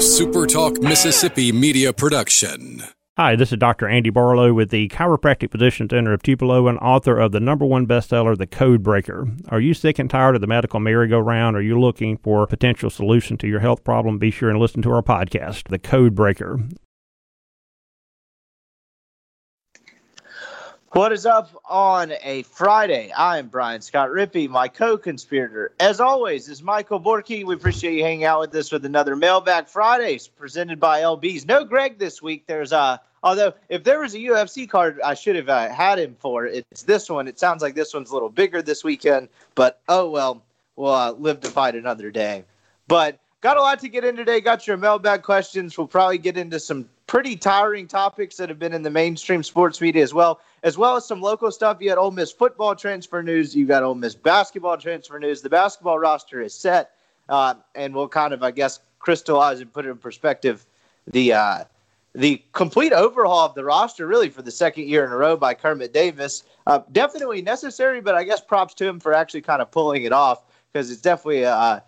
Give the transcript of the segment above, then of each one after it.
SuperTalk Mississippi media production. Hi, this is Dr. Andy Barlow with the Chiropractic Physician Center of Tupelo and author of the number one bestseller, The Code Breaker. Are you sick and tired of the medical merry-go-round? Are you looking for a potential solution to your health problem? Be sure and listen to our podcast, The Code Breaker. What is up on a Friday? I am Brian Scott Rippey, my co-conspirator. As always, is Michael Borky. We appreciate you hanging out with us with another Mailbag Fridays presented by LB's. No Greg this week. There's a although if there was a UFC card, I should have uh, had him for. It's this one. It sounds like this one's a little bigger this weekend, but oh well, we'll uh, live to fight another day. But got a lot to get in today. Got your mailbag questions. We'll probably get into some pretty tiring topics that have been in the mainstream sports media as well as well as some local stuff. You had Ole Miss football transfer news. You got Ole Miss basketball transfer news. The basketball roster is set, uh, and we'll kind of, I guess, crystallize and put it in perspective the uh, the complete overhaul of the roster, really for the second year in a row by Kermit Davis. Uh, definitely necessary, but I guess props to him for actually kind of pulling it off because it's definitely a,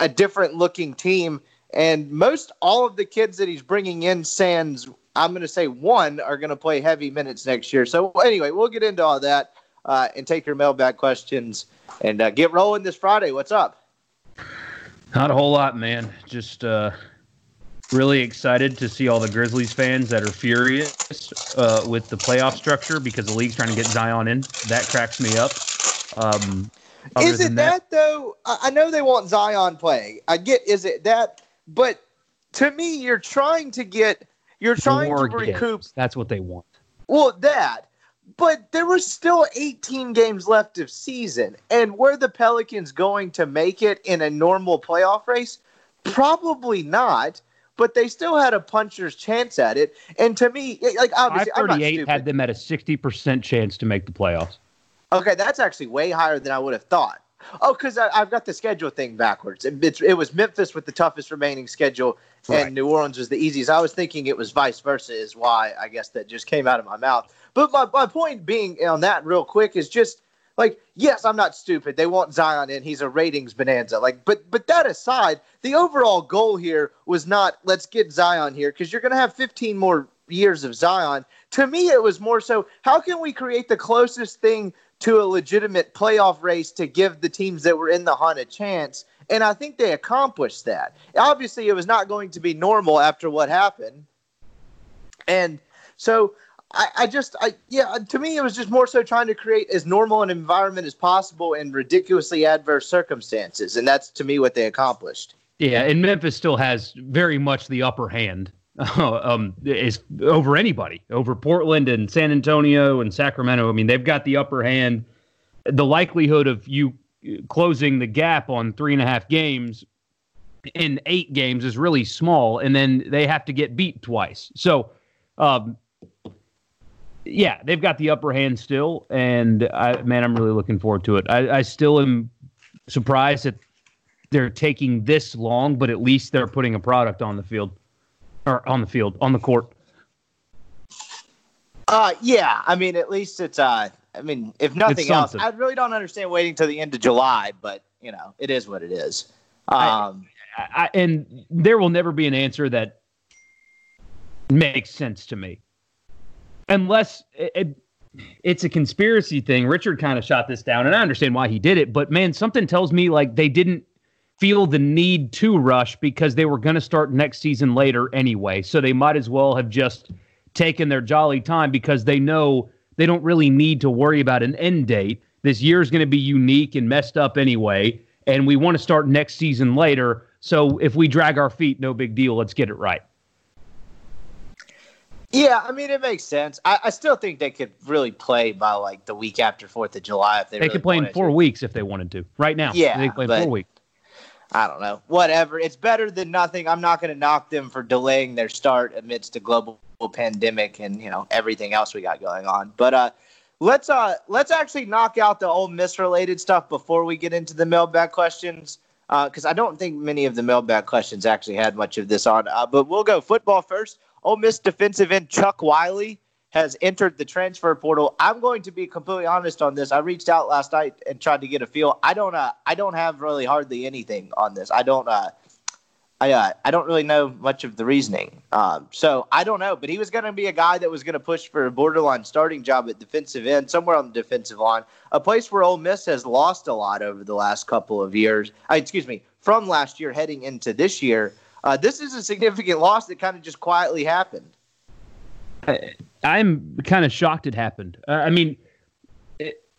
a different looking team. And most all of the kids that he's bringing in, sans I'm going to say one are going to play heavy minutes next year. So anyway, we'll get into all that uh, and take your mailbag questions and uh, get rolling this Friday. What's up? Not a whole lot, man. Just uh, really excited to see all the Grizzlies fans that are furious uh, with the playoff structure because the league's trying to get Zion in. That cracks me up. Um, is it that, that though? I know they want Zion playing. I get. Is it that? But to me, you're trying to get you're trying More to recoup. Games. That's what they want. Well, that. But there was still 18 games left of season. And were the Pelicans going to make it in a normal playoff race? Probably not. But they still had a puncher's chance at it. And to me, like obviously, 538 had them at a 60% chance to make the playoffs. Okay, that's actually way higher than I would have thought. Oh, because I've got the schedule thing backwards. It, it, was Memphis with the toughest remaining schedule, right. and New Orleans was the easiest. I was thinking it was vice versa, is why I guess that just came out of my mouth. But my, my point being on that, real quick, is just like, yes, I'm not stupid. They want Zion in. He's a ratings bonanza. Like, but but that aside, the overall goal here was not let's get Zion here because you're going to have 15 more years of Zion. To me, it was more so how can we create the closest thing to a legitimate playoff race to give the teams that were in the hunt a chance. And I think they accomplished that. Obviously, it was not going to be normal after what happened. And so I, I, just, I, yeah, to me, it was just more so trying to create as normal an environment as possible in ridiculously adverse circumstances. And that's to me what they accomplished. Yeah. And Memphis still has very much the upper hand um, is over anybody, over Portland and San Antonio and Sacramento. I mean, they've got the upper hand. The likelihood of you closing the gap on three and a half games in eight games is really small, and then they have to get beat twice. So, um, yeah, they've got the upper hand still, and I, man, I'm really looking forward to it. I, I still am surprised that they're taking this long, but at least they're putting a product on the field or on the field, on the court? Uh, yeah. I mean, at least it's uh, I mean, if nothing else, I really don't understand waiting till the end of July, but you know, it is what it is. Um, I, I, and there will never be an answer that makes sense to me, unless it, it, it's a conspiracy thing. Richard kind of shot this down, and I understand why he did it. But man, something tells me like they didn't feel the need to rush because they were going to start next season later anyway. So they might as well have just taken their jolly time because they know they don't really need to worry about an end date. This year is going to be unique and messed up anyway. And we want to start next season later. So if we drag our feet, no big deal. Let's get it right. Yeah, I mean it makes sense. I, I, still think they could really play by like the week after Fourth of July if they. They really could play in four to. weeks if they wanted to. Right now, yeah, they could play in four weeks. I don't know. Whatever. It's better than nothing. I'm not going to knock them for delaying their start amidst a global pandemic and you know everything else we got going on. But uh, let's uh let's actually knock out the Ole Miss related stuff before we get into the mailbag questions because uh, I don't think many of the mailbag questions actually had much of this on. Uh, but we'll go football first. Ole Miss defensive end Chuck Wiley has entered the transfer portal. I'm going to be completely honest on this. I reached out last night and tried to get a feel. I don't uh, I don't have really hardly anything on this. I don't uh, I uh, I don't really know much of the reasoning. Um, so I don't know, but he was going to be a guy that was going to push for a borderline starting job at defensive end, somewhere on the defensive line, a place where Ole Miss has lost a lot over the last couple of years. Uh, excuse me, from last year heading into this year. Uh, this is a significant loss that kind of just quietly happened. I'm kind of shocked it happened. Uh, I mean,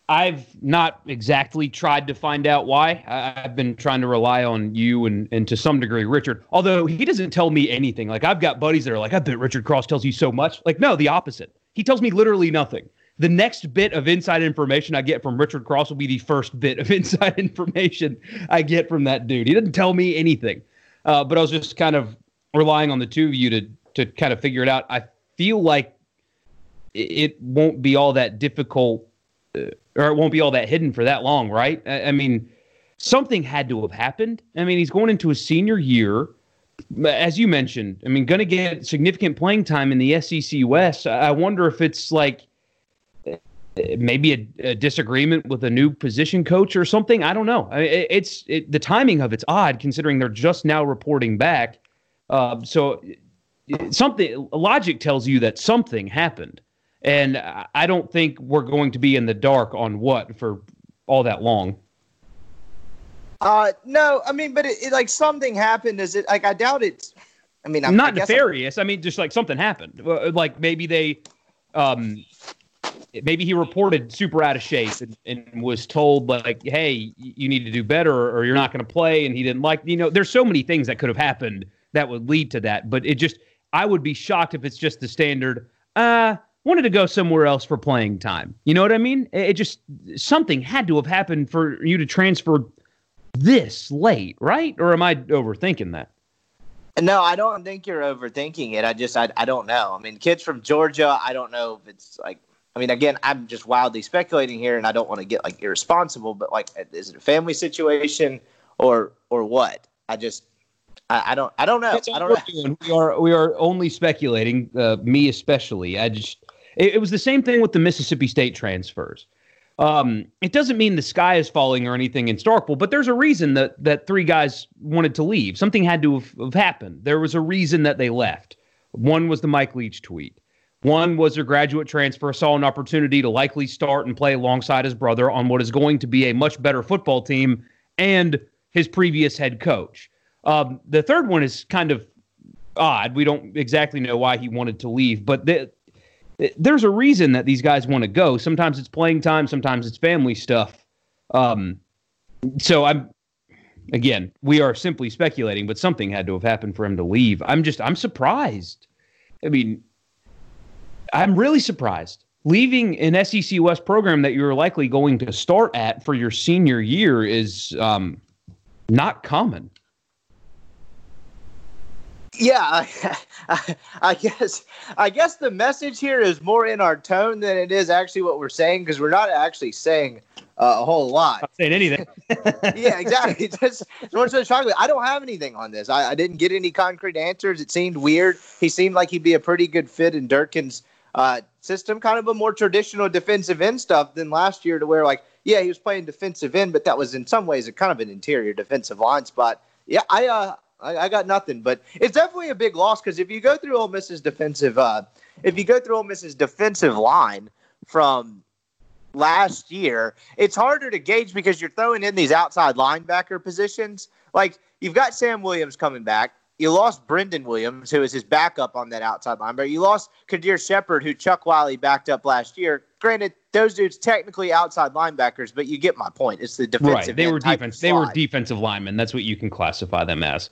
I've not exactly tried to find out why. I've been trying to rely on you and, and to some degree Richard. Although he doesn't tell me anything. Like I've got buddies that are like, I bet Richard Cross tells you so much. Like, no, the opposite. He tells me literally nothing. The next bit of inside information I get from Richard Cross will be the first bit of inside information I get from that dude. He doesn't tell me anything. Uh, but I was just kind of relying on the two of you to to kind of figure it out. I feel like it won't be all that difficult uh, or it won't be all that hidden for that long, right? I, mean, something had to have happened. I mean, he's going into his senior year. As you mentioned, I mean, going to get significant playing time in the SEC West. I wonder if it's like maybe a, a, disagreement with a new position coach or something. I don't know. I it's it, the timing of it's odd considering they're just now reporting back. Uh, so something logic tells you that something happened. And I don't think we're going to be in the dark on what for all that long. Uh, no, I mean, but it, it like something happened. Is it like I doubt it's. I mean, I'm not I nefarious. I'm, I mean, just like something happened. Like maybe they, um, maybe he reported super out of shape and, and was told like, "Hey, you need to do better, or you're not going to play." And he didn't like. You know, there's so many things that could have happened that would lead to that. But it just, I would be shocked if it's just the standard. Uh, wanted to go somewhere else for playing time. You know what I mean? It just something had to have happened for you to transfer this late, right? Or am I overthinking that? No, I don't think you're overthinking it. I just I, I don't know. I mean, kids from Georgia, I don't know if it's like I mean, again, I'm just wildly speculating here and I don't want to get like irresponsible, but like is it a family situation or or what? I just I, I don't I don't know. I don't know. We are we are only speculating, uh, me especially. I just it, it was the same thing with the Mississippi State transfers. Um, it doesn't mean the sky is falling or anything in Starkville, but there's a reason that that three guys wanted to leave. Something had to have, have, happened. There was a reason that they left. One was the Mike Leach tweet. One was their graduate transfer saw an opportunity to likely start and play alongside his brother on what is going to be a much better football team and his previous head coach. Um, the third one is kind of odd. We don't exactly know why he wanted to leave, but the, there's a reason that these guys want to go. Sometimes it's playing time, sometimes it's family stuff. Um, so I'm again, we are simply speculating, but something had to have happened for him to leave. I'm just I'm surprised. I mean, I'm really surprised. Leaving an SEC West program that you're likely going to start at for your senior year is um, not common yeah, I, I, guess I guess the message here is more in our tone than it is actually what we're saying because we're not actually saying uh, a whole lot. Not saying anything. yeah, exactly. Just what's so shocking. I don't have anything on this. I, I, didn't get any concrete answers. It seemed weird. He seemed like he'd be a pretty good fit in Durkin's uh, system, kind of a more traditional defensive end stuff than last year, to where like yeah, he was playing defensive end, but that was in some ways a kind of an interior defensive line spot. Yeah, I uh, I, I got nothing, but it's definitely a big loss because if you go through Ole Miss's defensive, uh, if you go through Ole Miss's defensive line from last year, it's harder to gauge because you're throwing in these outside linebacker positions. Like you've got Sam Williams coming back. You lost Brendan Williams, who is his backup on that outside linebacker. You lost Qaadir Sheppard, who Chuck Wiley backed up last year. Granted, those dudes technically outside linebackers, but you get my point. It's the defensive. Right. They were defense. They were defensive linemen. That's what you can classify them as.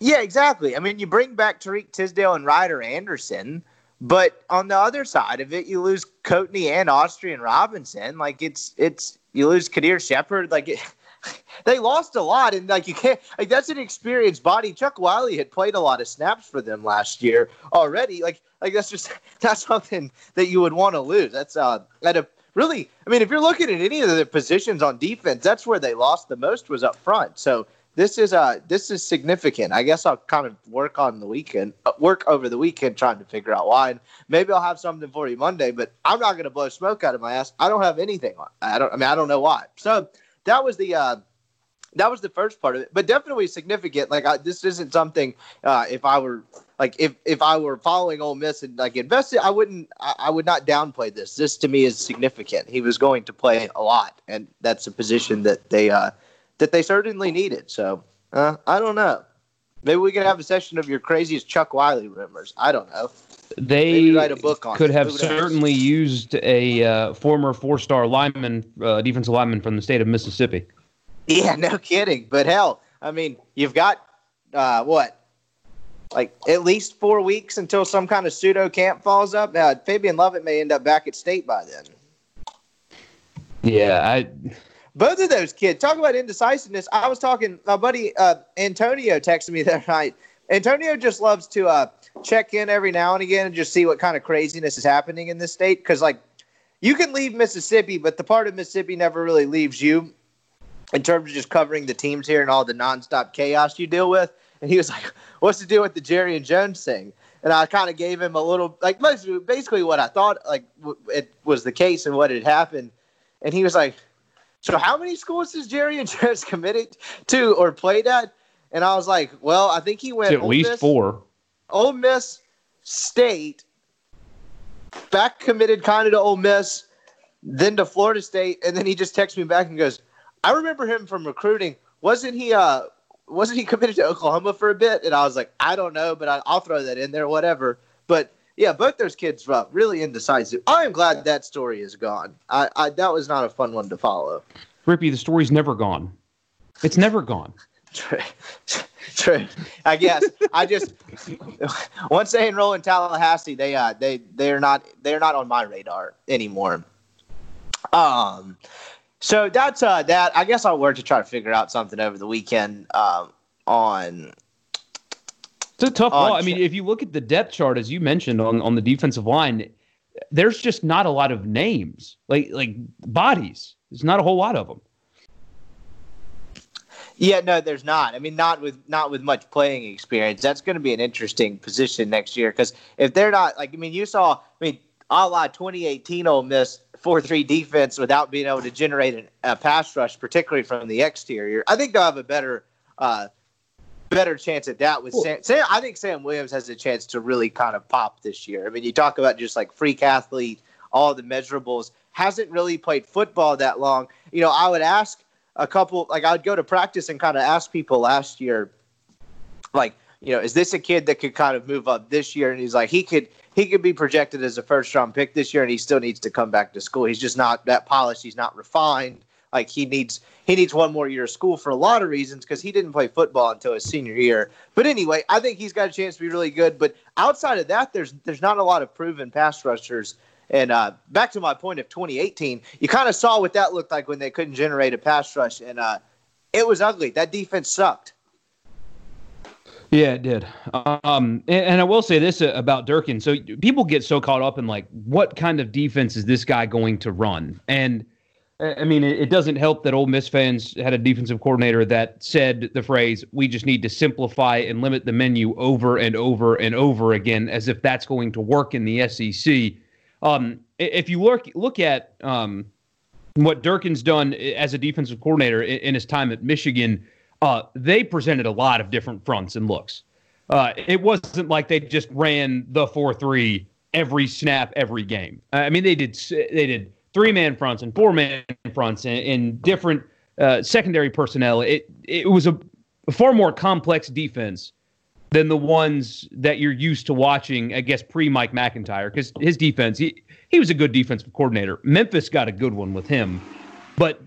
Yeah, exactly. I mean, you bring back Tariq Tisdale and Ryder Anderson, but on the other side of it, you lose Coatney and Austrian Robinson. Like it's it's you lose Qaadir Sheppard. Like it, they lost a lot, and like you can't like that's an experienced body. Chuck Wiley had played a lot of snaps for them last year already. Like like that's just that's something that you would want to lose. That's uh at a really. I mean, if you're looking at any of the positions on defense, that's where they lost the most was up front. So this is uh this is significant. I guess I'll kind of work on the weekend, uh, work over the weekend trying to figure out why. And maybe I'll have something for you Monday, but I'm not going to blow smoke out of my ass. I don't have anything. I don't. I mean, I don't know why. So that was the uh, that was the first part of it, but definitely significant. Like I, this isn't something. Uh, if I were like if if I were following Ole Miss and like invested, I wouldn't. I, I, would not downplay this. This to me is significant. He was going to play a lot, and that's a position that they uh, that they certainly needed. So uh, I don't know. Maybe we could have a session of your craziest Chuck Wiley rumors. I don't know. They write a book on could it. have certainly used a uh, former four-star lineman, uh, defensive lineman from the state of Mississippi. Yeah, no kidding. But hell, I mean, you've got uh, what, like at least four weeks until some kind of pseudo camp falls up. Now, Fabian Lovett may end up back at state by then. Yeah, I. Both of those kids talk about indecisiveness. I was talking. My buddy uh, Antonio texted me that night. Antonio just loves to uh, check in every now and again and just see what kind of craziness is happening in this state. Because like, you can leave Mississippi, but the part of Mississippi never really leaves you in terms of just covering the teams here and all the nonstop chaos you deal with. And he was like, "What's to do with the Jarrian Jones thing?" And I kind of gave him a little, like, basically what I thought, like, it was the case and what had happened. And he was like, "So how many schools has and Jones committed to or played at?" And I was like, "Well, I think he went at least Miss, four. Ole Miss State, back committed kind of to Ole Miss, then to Florida State, and then he just texts me back and goes." I remember him from recruiting. Wasn't he? Uh, wasn't he committed to Oklahoma for a bit? And I was like, I don't know, but I, will throw that in there, whatever. But yeah, both those kids were really indecisive. I am glad that story is gone. I, I that was not a fun one to follow. Rippey, the story's never gone. It's never gone. True. True. I guess I just once they enroll in Tallahassee, they uh they they're not they're not on my radar anymore. Um, so that's uh that. I guess I'll work to try to figure out something over the weekend um, on. It's a tough ball. I mean, if you look at the depth chart, as you mentioned on, on the defensive line, there's just not a lot of names, like like bodies. There's not a whole lot of them. Yeah, no, there's not. I mean, not with not with much playing experience. That's going to be an interesting position next year because if they're not like, I mean, you saw, I mean, a la 2018 Ole Miss four three defense without being able to generate a pass rush, particularly from the exterior. I think they'll have a better uh, better chance at that with cool. Sam, Sam. I think Sam Williams has a chance to really kind of pop this year. I mean, you talk about just like freak athlete, all the measurables. Hasn't really played football that long. You know, I would ask a couple, like I would go to practice and kind of ask people last year, like, you know, is this a kid that could kind of move up this year? And he's like, he could he could be projected as a first round pick this year, and he still needs to come back to school. He's just not that polished. He's not refined. Like he needs he needs one more year of school for a lot of reasons because he didn't play football until his senior year. But anyway, I think he's got a chance to be really good. But outside of that, there's there's not a lot of proven pass rushers. And uh, back to my point of 2018, you kind of saw what that looked like when they couldn't generate a pass rush, and uh, it was ugly. That defense sucked. Yeah, it did. Um, and, and, I will say this about Durkin. So people get so caught up in like, what kind of defense is this guy going to run? And I mean, it, doesn't help that Ole Miss fans had a defensive coordinator that said the phrase, "We just need to simplify and limit the menu over and over and over again," as if that's going to work in the SEC. Um, if you look look at um, what Durkin's done as a defensive coordinator in, in his time at Michigan uh, they presented a lot of different fronts and looks. Uh, it wasn't like they just ran the four three every snap, every game. I mean, they did they did three man fronts and four man fronts in, in different uh, secondary personnel. It it was a, a far more complex defense than the ones that you're used to watching. I guess pre Mike MacIntyre, because his defense he he was a good defensive coordinator. Memphis got a good one with him, but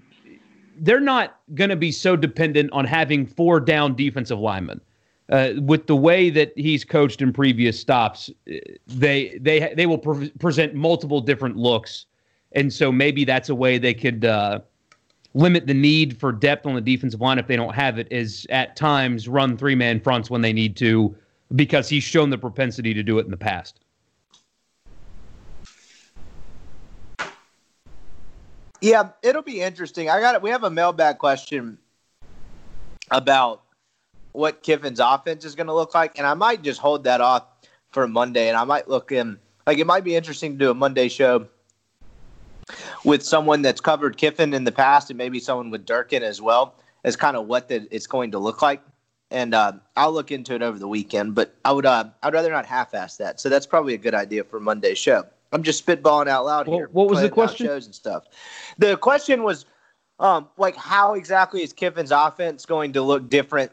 they're not going to be so dependent on having four down defensive linemen. Uh, with the way that he's coached in previous stops, uh, they they they will pre- present multiple different looks, and so maybe that's a way they could uh, limit the need for depth on the defensive line if they don't have it. Is at times run three man fronts when they need to, because he's shown the propensity to do it in the past. Yeah, it'll be interesting. I got it. We have a mailbag question about what Kiffin's offense is going to look like, and I might just hold that off for Monday, and I might look in. Like it might be interesting to do a Monday show with someone that's covered Kiffin in the past, and maybe someone with Durkin as well, as kind of what the, it's going to look like. And uh, I'll look into it over the weekend, but I would uh, I'd rather not half-ass that. So that's probably a good idea for Monday's show. I'm just spitballing out loud Well, here. what was the question? Shows and stuff. The question was, um, like, how exactly is Kiffin's offense going to look different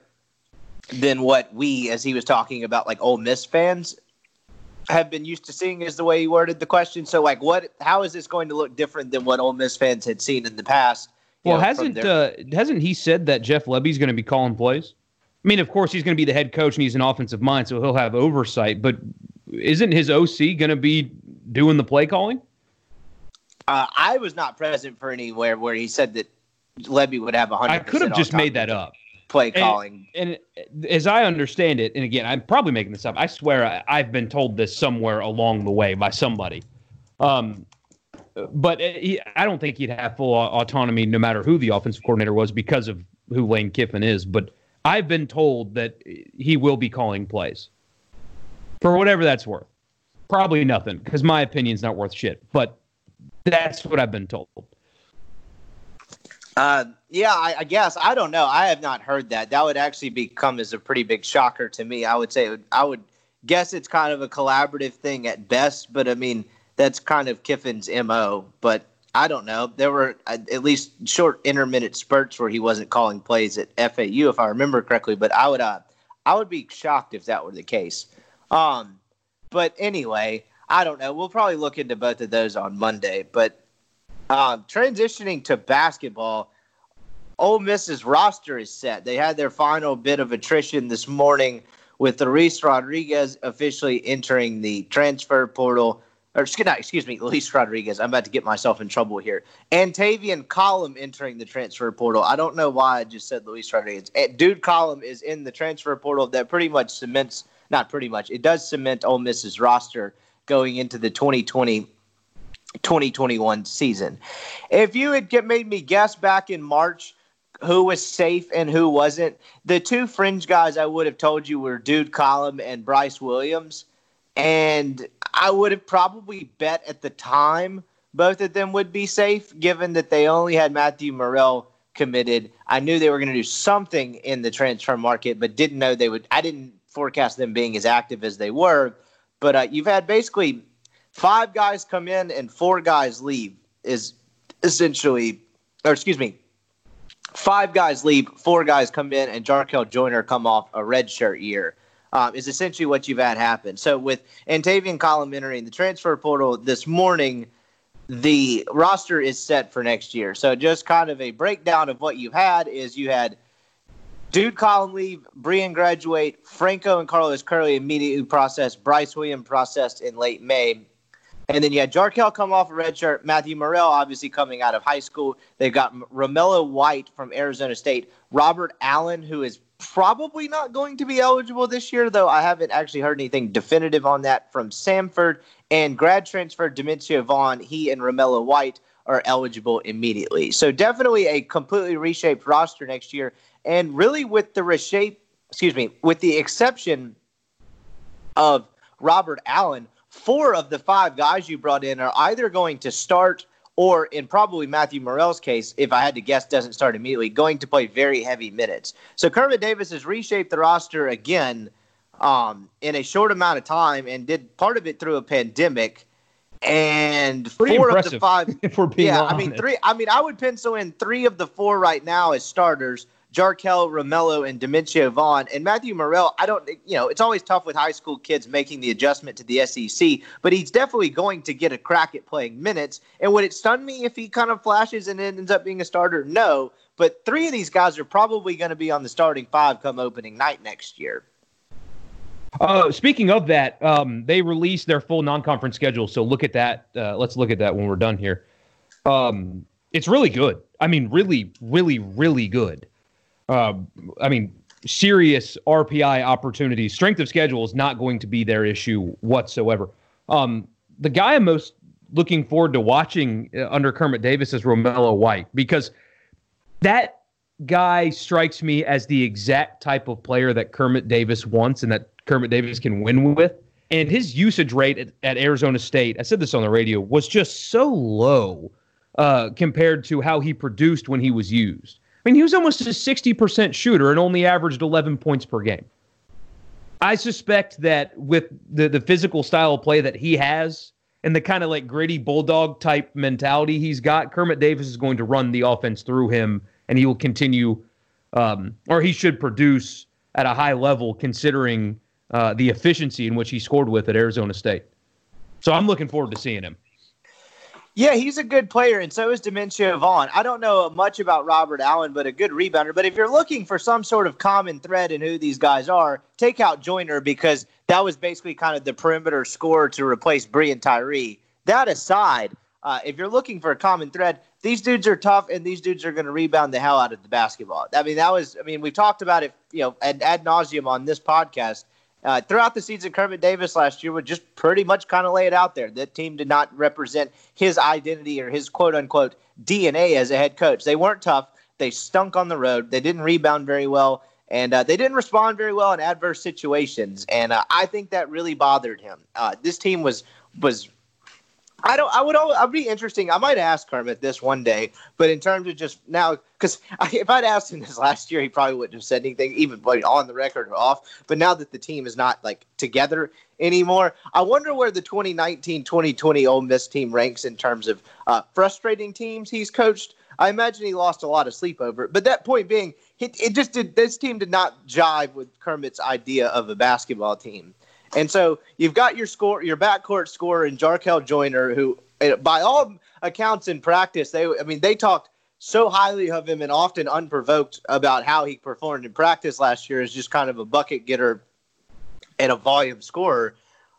than what we, as he was talking about, like Ole Miss fans, have been used to seeing? Is the way he worded the question. So, like, what? How is this going to look different than what Ole Miss fans had seen in the past? Well, know, hasn't their- uh, hasn't he said that Jeff Lebby's going to be calling plays? I mean, of course, he's going to be the head coach and he's an offensive mind, so he'll have oversight. But isn't his OC going to be doing the play calling? Uh, I was not present for anywhere where he said that Lebby would have a 100. I could have just made that up. Play calling. And as I understand it, and again, I'm probably making this up. I swear I, I've been told this somewhere along the way by somebody. Um, but he, I don't think he'd have full autonomy no matter who the offensive coordinator was because of who Lane Kiffin is. But I've been told that he will be calling plays for whatever that's worth. Probably nothing because my opinion's not worth shit. But that's what I've been told. Uh, yeah, I, I guess I don't know. I have not heard that. That would actually become as a pretty big shocker to me. I would say I would guess it's kind of a collaborative thing at best, but I mean that's kind of Kiffin's mo. But I don't know. There were uh, at least short intermittent spurts where he wasn't calling plays at FAU, if I remember correctly. But I would, uh, I would be shocked if that were the case. Um, but anyway, I don't know. We'll probably look into both of those on Monday. But um, transitioning to basketball, Ole Miss's roster is set. They had their final bit of attrition this morning with Luis Rodriguez officially entering the transfer portal. Or excuse, me, Luis Rodriguez. I'm about to get myself in trouble here. And Tavian Collum entering the transfer portal. I don't know why I just said Luis Rodriguez. Eh, Dude Collum is in the transfer portal that pretty much cements, not pretty much, it does cement Ole Miss's roster going into the 2020 2021 season. If you had made me guess back in March who was safe and who wasn't, the two fringe guys I would have told you were Dude Collum and Bryce Williams. And I would have probably bet at the time both of them would be safe, given that they only had Matthew Murrell committed. I knew they were going to do something in the transfer market, but didn't know they would. I didn't forecast them being as active as they were. But uh, you've had basically five guys come in and four guys leave is essentially, or excuse me, five guys leave, four guys come in, and Jarkel Joiner come off a red shirt year. Um, is essentially what you've had happen. So with Antavion Collum entering the transfer portal this morning, the roster is set for next year. So just kind of a breakdown of what you've had is you had Dude Collum leave, Breein graduate, Franco and Carlos Curley immediately processed, Bryce Williams processed in late May. And then you had Jarkel come off a red shirt, Matthew Murrell obviously coming out of high school. They've got Romello White from Arizona State, Robert Allen, who is probably not going to be eligible this year, though I haven't actually heard anything definitive on that from Samford, and grad transfer Dimencio Vaughn. He and Romello White are eligible immediately. So definitely a completely reshaped roster next year. And really with the reshape, excuse me, with the exception of Robert Allen, four of the five guys you brought in are either going to start or in probably Matthew Murrell's case, if I had to guess, doesn't start immediately, going to play very heavy minutes. So Kermit Davis has reshaped the roster again um, in a short amount of time and did part of it through a pandemic. And Pretty four of the five, if we're being yeah, I mean three. I mean, I would pencil in three of the four right now as starters: Jarkel, Romello, and Dimencio Vaughn. And Matthew Murrell. I don't, you know, it's always tough with high school kids making the adjustment to the SEC, but he's definitely going to get a crack at playing minutes. And would it stun me if he kind of flashes and ends up being a starter? No. But three of these guys are probably going to be on the starting five come opening night next year. Uh, speaking of that, um, they released their full non-conference schedule. So look at that. Uh, let's look at that when we're done here. Um, it's really good. I mean, really, really, really good. Uh, I mean, serious RPI opportunities. Strength of schedule is not going to be their issue whatsoever. Um, the guy I'm most looking forward to watching uh, under Kermit Davis is Romello White because that guy strikes me as the exact type of player that Kermit Davis wants and that Kermit Davis can win with. And his usage rate at, at Arizona State, I said this on the radio, was just so low uh, compared to how he produced when he was used. Mean, he was almost a 60% shooter and only averaged 11 points per game. I suspect that with the, the physical style of play that he has and the kind of like gritty bulldog type mentality he's got, Kermit Davis is going to run the offense through him and he will continue, um, or he should produce at a high level considering uh, the efficiency in which he scored with at Arizona State. So I'm looking forward to seeing him. Yeah, he's a good player, and so is Dimencio Vaughn. I don't know much about Robert Allen, but a good rebounder. But if you're looking for some sort of common thread in who these guys are, take out Joiner because that was basically kind of the perimeter scorer to replace Breein Tyree. That aside, uh, if you're looking for a common thread, these dudes are tough, and these dudes are going to rebound the hell out of the basketball. I mean, that was, I mean, we've talked about it, you know, ad, ad nauseum on this podcast uh, throughout the season, Kermit Davis last year would just pretty much kind of lay it out there. That team did not represent his identity or his quote unquote DNA as a head coach. They weren't tough. They stunk on the road. They didn't rebound very well, and uh, they didn't respond very well in adverse situations. And uh, I think that really bothered him. Uh, this team was was I don't. I would. I'd be interesting. I might ask Kermit this one day, but in terms of just now, because if I'd asked him this last year, he probably wouldn't have said anything, even on the record or off. But now that the team is not like together anymore, I wonder where the 2019-2020 Ole Miss team ranks in terms of uh, frustrating teams he's coached. I imagine he lost a lot of sleep over it. But that point being, it, it just did. This team did not jive with Kermit's idea of a basketball team. And so you've got your score, your backcourt scorer in Jarkel Joiner, who, eh, by all accounts in practice, they, I mean, they talked so highly of him and often unprovoked about how he performed in practice last year as just kind of a bucket getter and a volume scorer.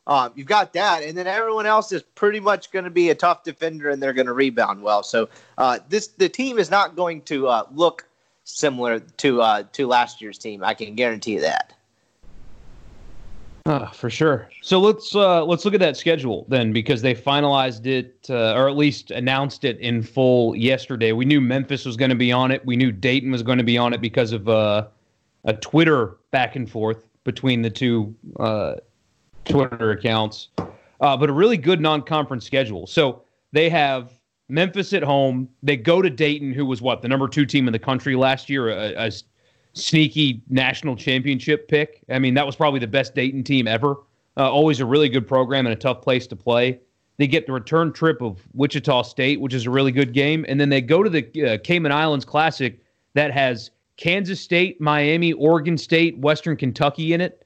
Um, you've got that, and then everyone else is pretty much going to be a tough defender, and they're going to rebound well. So uh, this the team is not going to uh, look similar to uh, to last year's team. I can guarantee that. Uh, for sure. So let's uh, let's look at that schedule then, because they finalized it, uh, or at least announced it in full yesterday. We knew Memphis was going to be on it. We knew Dayton was going to be on it because of uh, a Twitter back and forth between the two uh, Twitter accounts. Uh, but a really good non-conference schedule. So they have Memphis at home. They go to Dayton, who was what the number two team in the country last year, a, a sneaky national championship pick. I mean, that was probably the best Dayton team ever. Uh, always a really good program and a tough place to play. They get the return trip of Wichita State, which is a really good game, and then they go to the uh, Cayman Islands Classic that has Kansas State, Miami, Oregon State, Western Kentucky in it.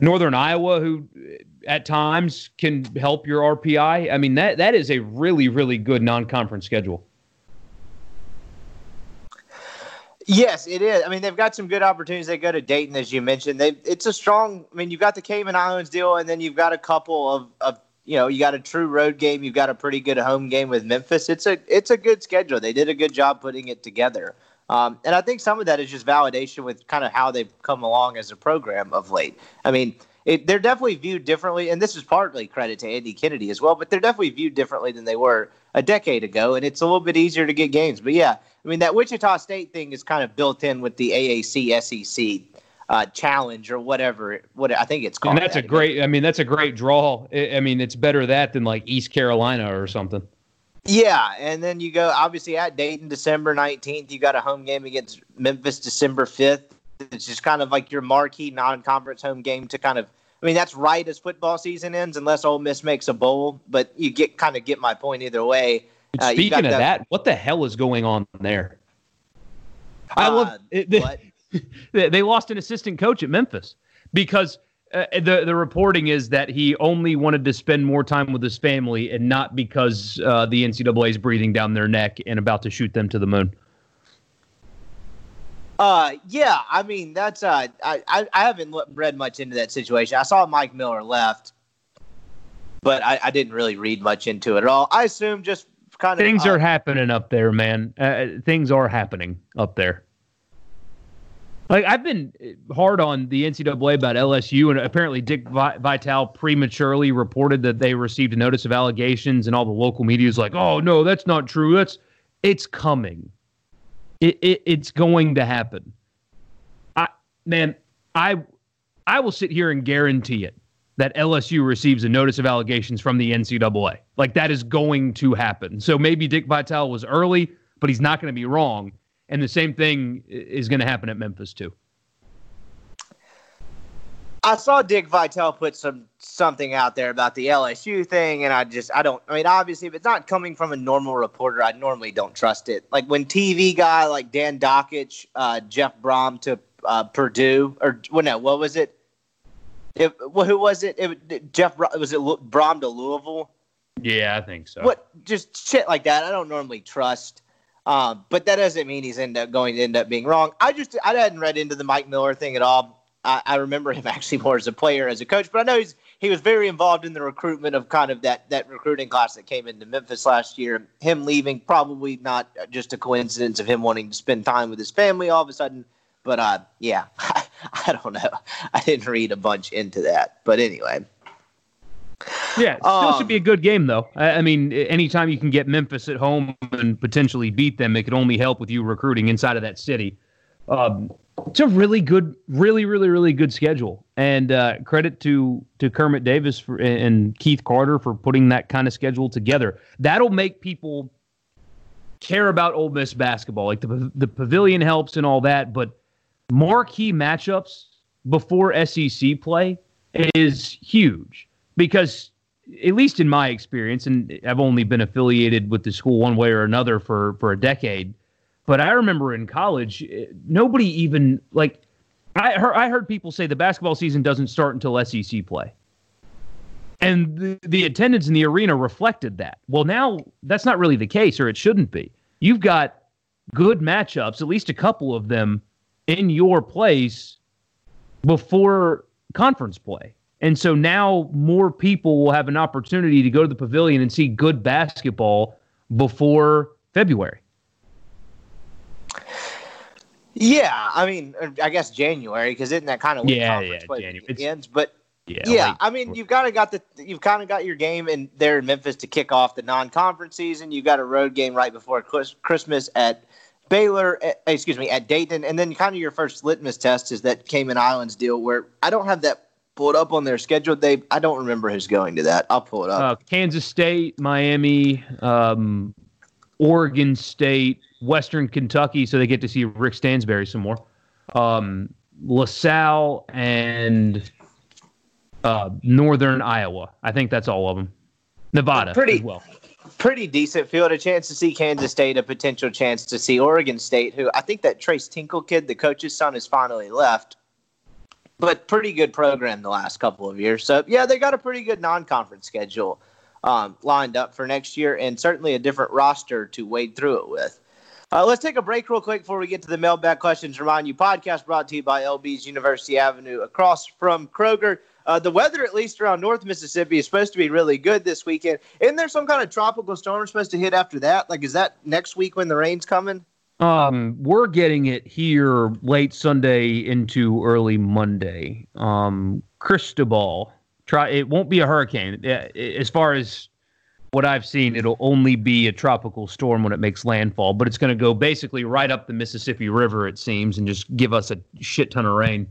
Northern Iowa, who uh, at times can help your RPI. I mean, that that is a really, really good non-conference schedule. Yes, it is. I mean, they've got some good opportunities. They go to Dayton, as you mentioned. They it's a strong. I mean, you've got the Cayman Islands deal, and then you've got a couple of, of you know, you got a true road game. You've got a pretty good home game with Memphis. It's a it's a good schedule. They did a good job putting it together. Um, and I think some of that is just validation with kind of how they've come along as a program of late. I mean, it, they're definitely viewed differently, and this is partly credit to Andy Kennedy as well. But they're definitely viewed differently than they were a decade ago, and it's a little bit easier to get games. But yeah, I mean that Wichita State thing is kind of built in with the AAC SEC uh, challenge or whatever. What I think it's called. And that's that. a great. I mean, that's a great draw. I mean, it's better that than like East Carolina or something. Yeah, and then you go obviously at Dayton December nineteenth. You got a home game against Memphis December fifth. It's just kind of like your marquee non-conference home game to kind of I mean, that's right as football season ends, unless Ole Miss makes a bowl. But you get kind of get my point either way. Uh, Speaking of that, what the hell is going on there? I uh, love it, they, they lost an assistant coach at Memphis because uh, the the reporting is that he only wanted to spend more time with his family and not because uh, the NCAA is breathing down their neck and about to shoot them to the moon. Uh, yeah, I mean that's uh, I I, I haven't read much into that situation. I saw Mike Miller left, but I, I didn't really read much into it at all. I assume just kind of things uh, are happening up there, man. Uh, things are happening up there. Like I've been hard on the NCAA about LSU, and apparently Dick Vitale prematurely reported that they received a notice of allegations, and all the local media is like, "Oh no, that's not true. That's it's coming." It, it, it's going to happen. I man, I I will sit here and guarantee it that LSU receives a notice of allegations from the NCAA. Like that is going to happen. So maybe Dick Vitale was early, but he's not going to be wrong. And the same thing is going to happen at Memphis too. I saw Dick Vitale put some something out there about the LSU thing, and I just I don't. I mean, obviously, if it's not coming from a normal reporter, I normally don't trust it. Like when TV guy like Dan Dakich, uh, Jeff Brohm to uh, Purdue, or well, no, what was it? it well, who was it? it Jeff was it Brohm to Louisville? Yeah, I think so. What just shit like that? I don't normally trust. Um, but that doesn't mean he's end up going to end up being wrong. I just I hadn't read into the Mike Miller thing at all. I, I, remember him actually more as a player as a coach, but I know he's he was very involved in the recruitment of kind of that that recruiting class that came into Memphis last year. Him leaving probably not just a coincidence of him wanting to spend time with his family all of a sudden. But uh, yeah, I, I don't know. I didn't read a bunch into that, but anyway. Yeah, still um, should be a good game though. I, I, mean, anytime you can get Memphis at home and potentially beat them, it could only help with you recruiting inside of that city. Um, it's a really good, really, really, really good schedule. And uh, credit to to Kermit Davis for, and Keith Carter for putting that kind of schedule together. That'll make people care about Ole Miss basketball. Like the the pavilion helps and all that, but marquee matchups before SEC play is huge because at least in my experience, and I've only been affiliated with the school one way or another for for a decade but I remember in college, eh, nobody even like. I heard I heard people say the basketball season doesn't start until SEC play, and the, the attendance in the arena reflected that. Well, now that's not really the case, or it shouldn't be. You've got good matchups, at least a couple of them, in your place before conference play. And so now more people will have an opportunity to go to the pavilion and see good basketball before February. Yeah, I mean, I guess January because isn't that kind of yeah, yeah, January ends? But yeah, yeah like, I mean, you've got to got the you've kind of got your game in there in Memphis to kick off the non-conference season. You've got a road game right before Christmas at Baylor, eh, excuse me, at Dayton, and then kind of your first litmus test is that Cayman Islands deal where I don't have that pulled up on their schedule. They I don't remember who's going to that. I'll pull it up. Uh, Kansas State, Miami, um, Oregon State, Western Kentucky, so they get to see Rick Stansbury some more. Um, LaSalle and uh, Northern Iowa. I think that's all of them. Nevada pretty, well. Pretty decent field. A chance to see Kansas State, a potential chance to see Oregon State, who I think that Tres Tinkle kid, the coach's son, has finally left. But pretty good program the last couple of years. So, yeah, they got a pretty good non conference schedule um, lined up for next year and certainly a different roster to wade through it with. Uh, let's take a break real quick before we get to the mailbag questions. Remind you, podcast brought to you by LB's University Avenue across from Kroger. Uh, the weather, at least around North Mississippi, is supposed to be really good this weekend. Isn't there some kind of tropical storm supposed to hit after that? Like, is that next week when the rain's coming? Um, we're getting it here late Sunday into early Monday. Um, Cristobal, try it won't be a hurricane. As far as what I've seen, it'll only be a tropical storm when it makes landfall, but it's going to go basically right up the Mississippi River, it seems, and just give us a shit ton of rain.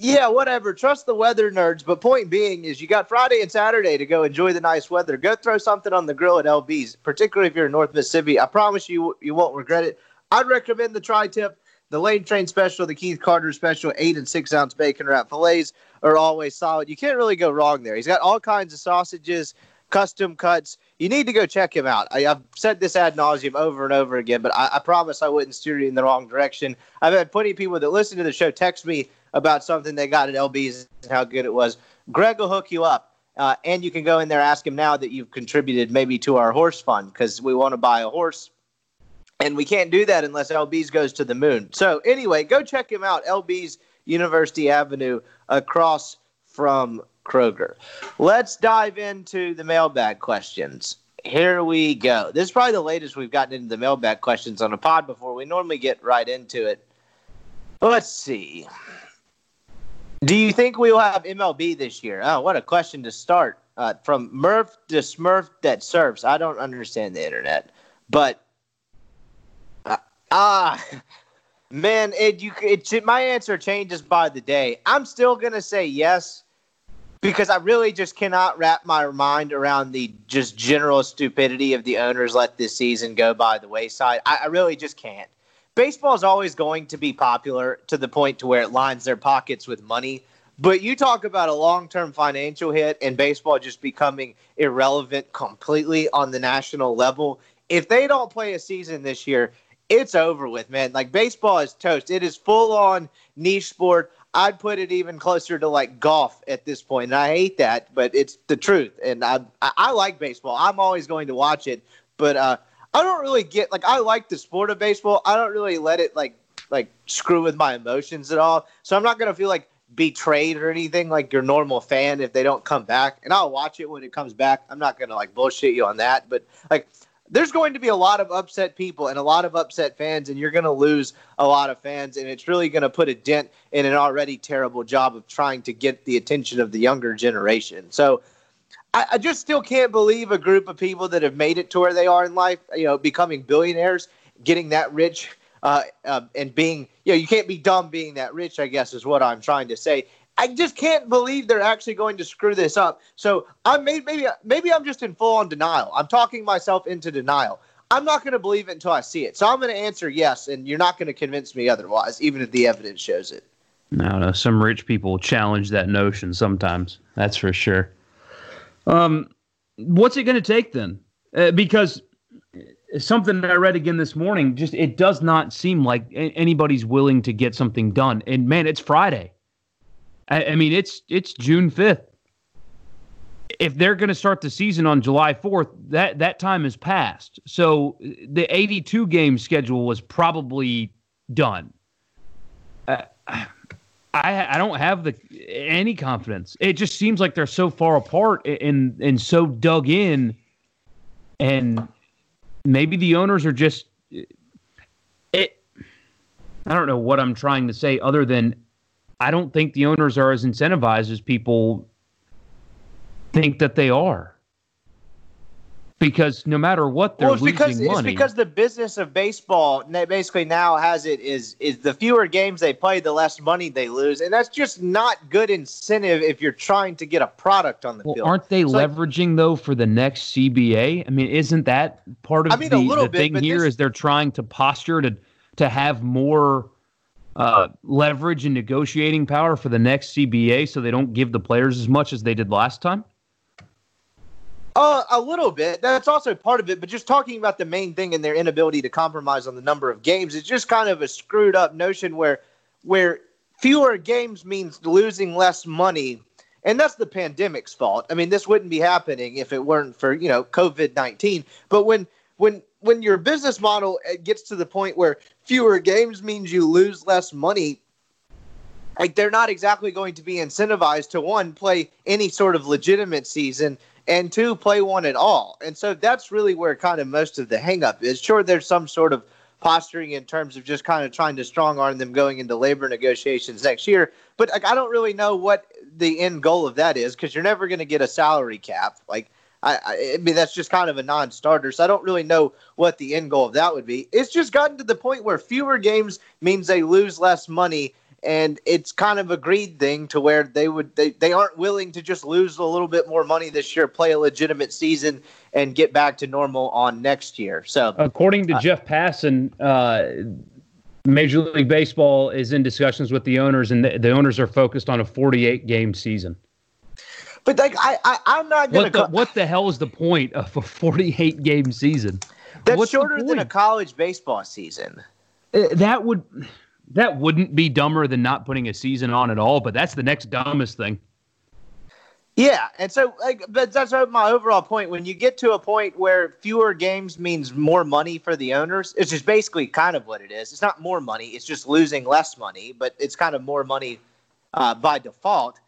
Yeah, whatever. Trust the weather nerds. But point being is you got Friday and Saturday to go enjoy the nice weather. Go throw something on the grill at LB's, particularly if you're in North Mississippi. I promise you, you won't regret it. I'd recommend the tri tip. The Lane Train Special, the Keith Carter Special, eight and six ounce bacon wrap fillets are always solid. You can't really go wrong there. He's got all kinds of sausages, custom cuts. You need to go check him out. I, have said this ad nauseum over and over again, but I, I, promise I wouldn't steer you in the wrong direction. I've had plenty of people that listen to the show text me about something they got at LB's and how good it was. Greg will hook you up. Uh, and you can go in there ask him now that you've contributed maybe to our horse fund because we want to buy a horse and we can't do that unless LB's goes to the moon. So anyway, go check him out. LB's University Avenue across from Kroger. Let's dive into the mailbag questions. Here we go. This is probably the latest we've gotten into the mailbag questions on a pod before. We normally get right into it. Let's see. Do you think we will have MLB this year? Oh, what a question to start. Uh, from Murph to Smurf that surfs. I don't understand the internet, but uh, ah, man, it you it my answer changes by the day. I'm still gonna say yes because I really just cannot wrap my mind around the just general stupidity of the owners let this season go by the wayside. I, I really just can't baseball is always going to be popular to the point to where it lines their pockets with money. But you talk about a long-term financial hit and baseball just becoming irrelevant completely on the national level. If they don't play a season this year, it's over with, man. Like baseball is toast. It is full on niche sport. I'd put it even closer to like golf at this point. And I hate that, but it's the truth. And I I, like baseball. I'm always going to watch it, but uh, I don't really get like I like the sport of baseball. I don't really let it like like screw with my emotions at all. So I'm not gonna feel like betrayed or anything like your normal fan if they don't come back. And I'll watch it when it comes back. I'm not gonna like bullshit you on that, but like there's going to be a lot of upset people and a lot of upset fans, and you're going to lose a lot of fans, and it's really going to put a dent in an already terrible job of trying to get the attention of the younger generation. So I, I just still can't believe a group of people that have made it to where they are in life, you know, becoming billionaires, getting that rich, uh, uh, and being, you know, you can't be dumb being that rich, I guess is what I'm trying to say. I just can't believe they're actually going to screw this up. So I'm maybe maybe maybe I'm just in full on denial. I'm talking myself into denial. I'm not going to believe it until I see it. So I'm going to answer yes, and you're not going to convince me otherwise, even if the evidence shows it. No, no. Some rich people challenge that notion sometimes. That's for sure. Um, what's it going to take then? Uh, because something that I read again this morning, just it does not seem like anybody's willing to get something done. And man, it's Friday. I, I mean, it's it's June fifth. If they're going to start the season on July fourth, that that time has passed. So the eighty-two game schedule was probably done. Uh, I I don't have the any confidence. It just seems like they're so far apart and and so dug in, and maybe the owners are just it. I don't know what I'm trying to say other than I don't think the owners are as incentivized as people think that they are because no matter what they're well, it's because, losing money. It's because the business of baseball basically now has it is is the fewer games they play, the less money they lose, and that's just not good incentive if you're trying to get a product on the well, field. Aren't they so leveraging like, though for the next CBA? I mean, isn't that part of I mean, the, the bit, thing here? This, is they're trying to posture to to have more uh, leverage and negotiating power for the next CBA, so they don't give the players as much as they did last time. Uh, a little bit. That's also part of it. But just talking about the main thing and their inability to compromise on the number of games, it's just kind of a screwed up notion where where fewer games means losing less money. And that's the pandemic's fault. I mean, this wouldn't be happening if it weren't for, you know, COVID 19. But when when when your business model uh, gets to the point where fewer games means you lose less money, like they're not exactly going to be incentivized to one play any sort of legitimate season and two play one at all. And so that's really where kind of most of the hangup is. Sure, there's some sort of posturing in terms of just kind of trying to strong arm them going into labor negotiations next year. But like, I don't really know what the end goal of that is because you're never going to get a salary cap. Like, I, I, mean, that's just kind of a non starter. So I don't really know what the end goal of that would be. It's just gotten to the point where fewer games means they lose less money and it's kind of a greed thing to where they would they, they aren't willing to just lose a little bit more money this year play a legitimate season and get back to normal on next year so according to uh, jeff passan uh, major league baseball is in discussions with the owners and the, the owners are focused on a 48 game season but like I, I am not gonna what the, co- what the hell is the point of a 48 game season that's What's shorter than a college baseball season uh, that would that wouldn't be dumber than not putting a season on at all, but that's the next dumbest thing. Yeah, and so like, but that's my overall point. When you get to a point where fewer games means more money for the owners, it's just basically kind of what it is. It's not more money; it's just losing less money, but it's kind of more money uh, by default.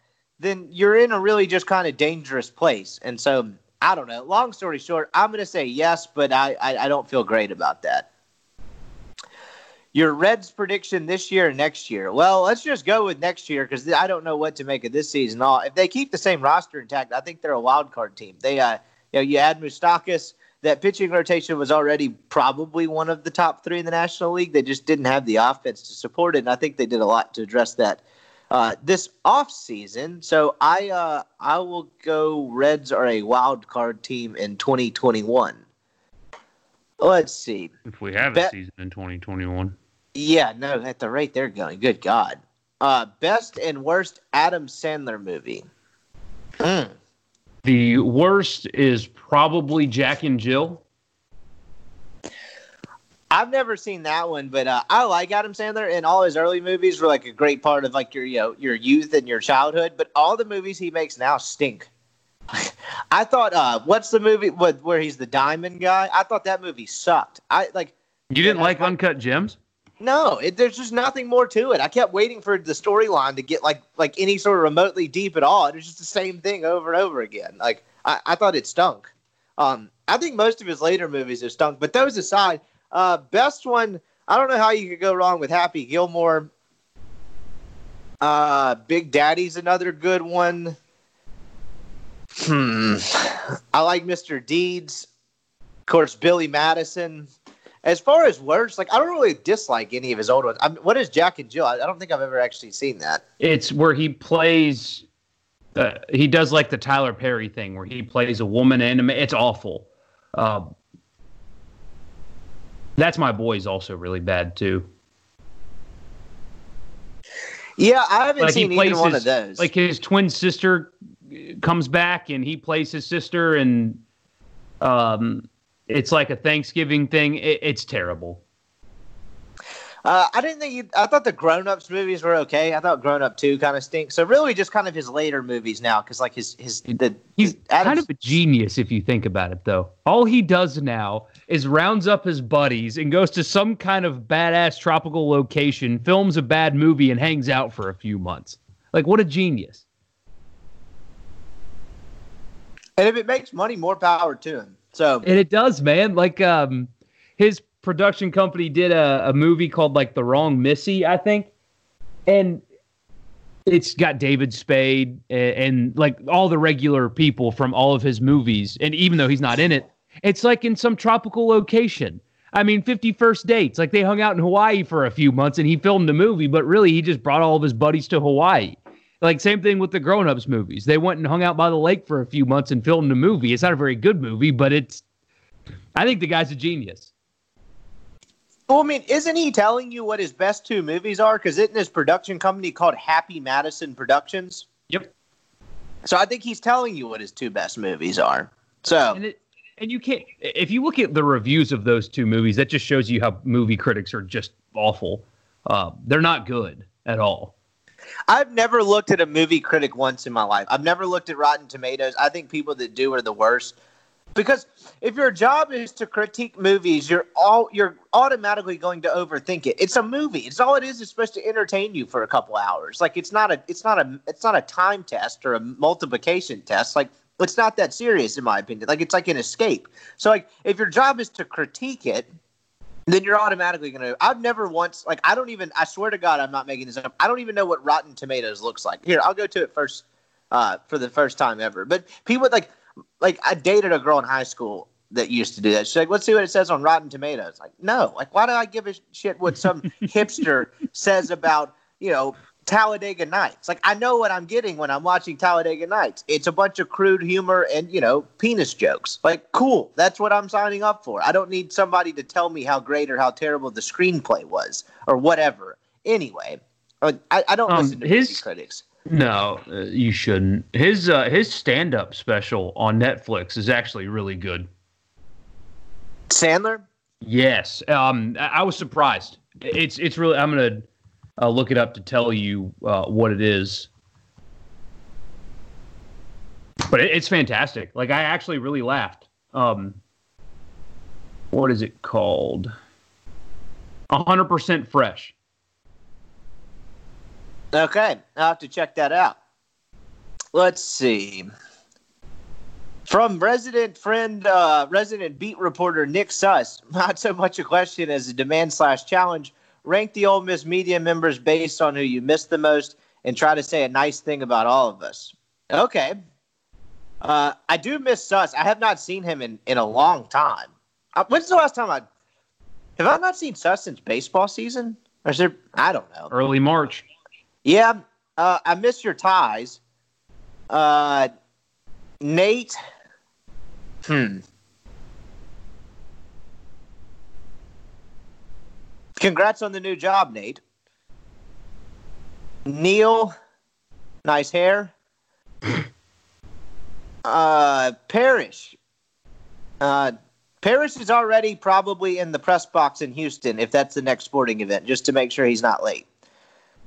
Then you're in a really just kind of dangerous place. And so I don't know. Long story short, I'm going to say yes, but I, I I don't feel great about that. Your Reds prediction this year and next year. Well, let's just go with next year because I don't know what to make of this season. All if they keep the same roster intact, I think they're a wild card team. They, uh, you know, you add Moustakas. That pitching rotation was already probably one of the top three in the National League. They just didn't have the offense to support it, and I think they did a lot to address that uh, this off season. So I, uh, I will go. Reds are a wild card team in 2021. Let's see. If we have a season in 2021. Yeah, no, at the rate they're going, good God. Uh, best and worst Adam Sandler movie. Mm. The worst is probably Jack and Jill. I've never seen that one, but uh, I like Adam Sandler, and all his early movies were like a great part of like your you know your youth and your childhood. But all the movies he makes now stink. I thought, uh, what's the movie with, where he's the diamond guy? I thought that movie sucked. I like. You didn't like I, Uncut Gems? No, it, there's just nothing more to it. I kept waiting for the storyline to get like like any sort of remotely deep at all. It was just the same thing over and over again. Like I, I thought it stunk. Um, I think most of his later movies have stunk. But those aside, uh, best one, I don't know how you could go wrong with Happy Gilmore. Uh, Big Daddy's another good one. Hmm. I like Mr. Deeds. Of course, Billy Madison. As far as worst, like I don't really dislike any of his old ones. I'm, what is Jack and Jill? I, I don't think I've ever actually seen that. It's where he plays. Uh, he does like the Tyler Perry thing, where he plays a woman anime. It's awful. Uh, that's my boy's also really bad too. Yeah, I haven't like seen either one his, of those. Like his twin sister comes back and he plays his sister, and um, it's like a Thanksgiving thing. It, it's terrible. Uh, I didn't think you. I thought the Grown Ups movies were okay. I thought Grown Up Two kind of stinks. So really, just kind of his later movies now, because like his his the he's kind of a genius if you think about it. Though all he does now is rounds up his buddies and goes to some kind of badass tropical location, films a bad movie, and hangs out for a few months. Like what a genius! And if it makes money, more power to him. So and it does, man. Like um, his production company did a, a movie called like The Wrong Missy, I think, and it's got David Spade and, and, like all the regular people from all of his movies. And even though he's not in it, it's like in some tropical location. I mean, 50 First Dates. Like they hung out in Hawaii for a few months and he filmed the movie, but really he just brought all of his buddies to Hawaii. Like same thing with the Grown Ups movies. They went and hung out by the lake for a few months and filmed a movie. It's not a very good movie, but it's. I think the guy's a genius. Well, I mean, isn't he telling you what his best two movies are? Because isn't his production company called Happy Madison Productions? Yep. So I think he's telling you what his two best movies are. So. And, it, and you can't. If you look at the reviews of those two movies, that just shows you how movie critics are just awful. Uh, they're not good at all. I've never looked at a movie critic once in my life. I've never looked at Rotten Tomatoes. I think people that do are the worst. Because if your job is to critique movies, you're all you're automatically going to overthink it. It's a movie. It's all it is. It's supposed to entertain you for a couple hours. Like it's not a it's not a it's not a time test or a multiplication test. Like it's not that serious in my opinion. Like it's like an escape. So like if your job is to critique it, then you're automatically going to. I've never once like I don't even. I swear to God, I'm not making this up. I don't even know what Rotten Tomatoes looks like. Here, I'll go to it first uh, for the first time ever. But people like like I dated a girl in high school that used to do that. She's like, let's see what it says on Rotten Tomatoes. Like, no, like, why do I give a shit what some hipster says about, you know, Talladega Nights? Like, I know what I'm getting when I'm watching Talladega Nights. It's a bunch of crude humor and, you know, penis jokes. Like, cool. That's what I'm signing up for. I don't need somebody to tell me how great or how terrible the screenplay was or whatever. Anyway, I, I don't um, listen to his, critics. No, uh, you shouldn't. His uh, his stand up special on Netflix is actually really good. Sandler. Yes, um, I, I was surprised. It's it's really. I'm gonna uh, look it up to tell you uh, what it is. But it, it's fantastic. Like I actually really laughed. Um, what is it called? 100% fresh. Okay, I'll have to check that out. Let's see. From resident friend, uh, resident beat reporter Nick Suss, not so much a question as a demand slash challenge. Rank the Ole Miss media members based on who you miss the most, and try to say a nice thing about all of us. Okay. Uh, I do miss Suss. I have not seen him in, in a long time. Uh, when's the last time I have I not seen Suss since baseball season? Or is there? I don't know. Early March. Yeah, uh, I miss your ties. Uh, Nate. Hmm. Congrats on the new job, Nate. Neil, nice hair. uh, Parrish. Uh, Parrish is already probably in the press box in Houston if that's the next sporting event, just to make sure he's not late.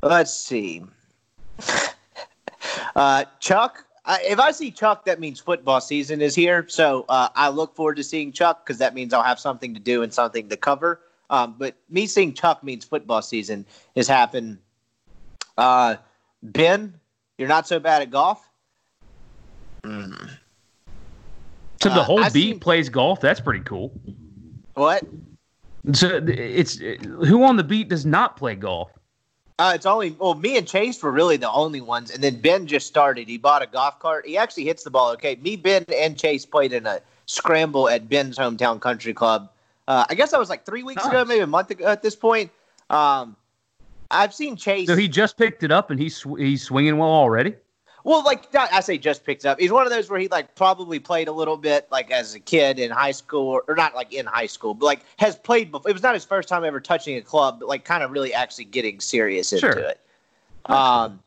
Let's see. uh, Chuck, I, if I see Chuck, that means football season is here. So uh, I look forward to seeing Chuck because that means I'll have something to do and something to cover. Um, but me seeing Chuck means football season is happening. Uh, ben, you're not so bad at golf. Mm. So the Uh, whole beat seen- plays golf. That's pretty cool. What? So it's who on the beat does not play golf? Uh, it's only well, me and Chase were really the only ones, and then Ben just started. He bought a golf cart. He actually hits the ball okay. Me, Ben, and Chase played in a scramble at Ben's hometown country club. Uh, I guess that was like three weeks ago, maybe a month ago at this point. Um, I've seen Chase. So he just picked it up and he's sw- he's swinging well already. Well, like not- I say, just picked up. He's one of those where he like probably played a little bit like as a kid in high school, or, or not like in high school, but like has played before. It was not his first time ever touching a club, but like kind of really actually getting serious into Sure. it. Um,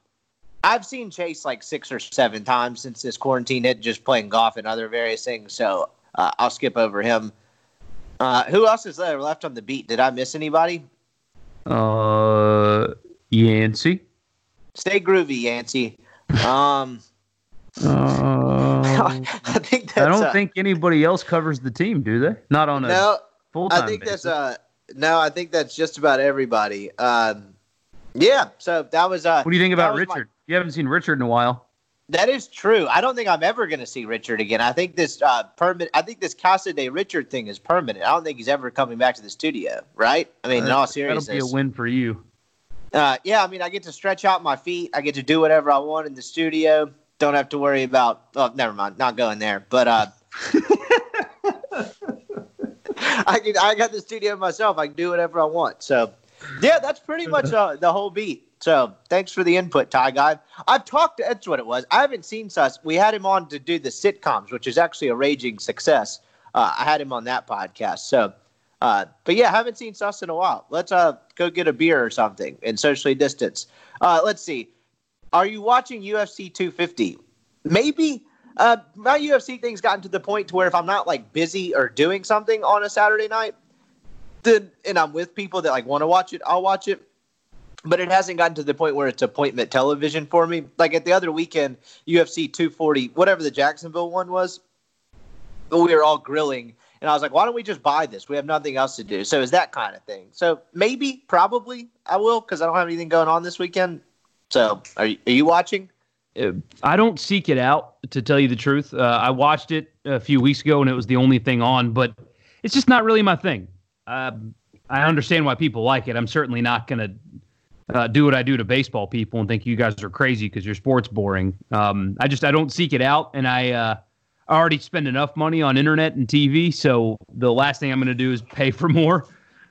I've seen Chase like six or seven times since this quarantine hit, just playing golf and other various things. So uh, I'll skip over him. Uh, who else is there left on the beat? Did I miss anybody? Uh, Yancey. Stay groovy, Yancey. Um, Uh, I think that's. I don't uh, think anybody else covers the team, do they? Not on a no. full time. I think that's uh no, I think that's just about everybody. Um yeah, so that was uh What do you think about was my- Richard? You haven't seen Richard in a while. That is true. I don't think I'm ever gonna see Richard again. I think this uh permanent I think this Casa de Richard thing is permanent. I don't think he's ever coming back to the studio, right? I mean, in all seriousness, That'll be a win for you. Uh, yeah, I mean, I get to stretch out my feet. I get to do whatever I want in the studio. Don't have to worry about. Oh, never mind. Not going there. But uh, I can. I got the studio myself. I can do whatever I want. So, yeah, that's pretty much uh, the whole beat. So, thanks for the input, Ty Guy. I've talked. That's what it was. I haven't seen Suss. We had him on to do the sitcoms, which is actually a raging success. Uh, I had him on that podcast. So, uh, but yeah, haven't seen Suss in a while. Let's uh go get a beer or something and socially distance. Uh, let's see. Are you watching UFC 250? Maybe. Uh, my UFC thing's gotten to the point to where if I'm not like busy or doing something on a Saturday night, then and I'm with people that like want to watch it, I'll watch it. But it hasn't gotten to the point where it's appointment television for me. Like at the other weekend, UFC 240, whatever the Jacksonville one was, we were all grilling and I was like, why don't we just buy this? We have nothing else to do. So it's that kind of thing. So maybe, probably, I will because I don't have anything going on this weekend. So are you, are you watching? Uh, I don't seek it out to tell you the truth. Uh, I watched it a few weeks ago and it was the only thing on, but it's just not really my thing. Um I understand why people like it. I'm certainly not going to uh, do what I do to baseball people and think you guys are crazy because your sport's boring. Um, I just I don't seek it out, and I uh, already spend enough money on internet and TV. So the last thing I'm going to do is pay for more.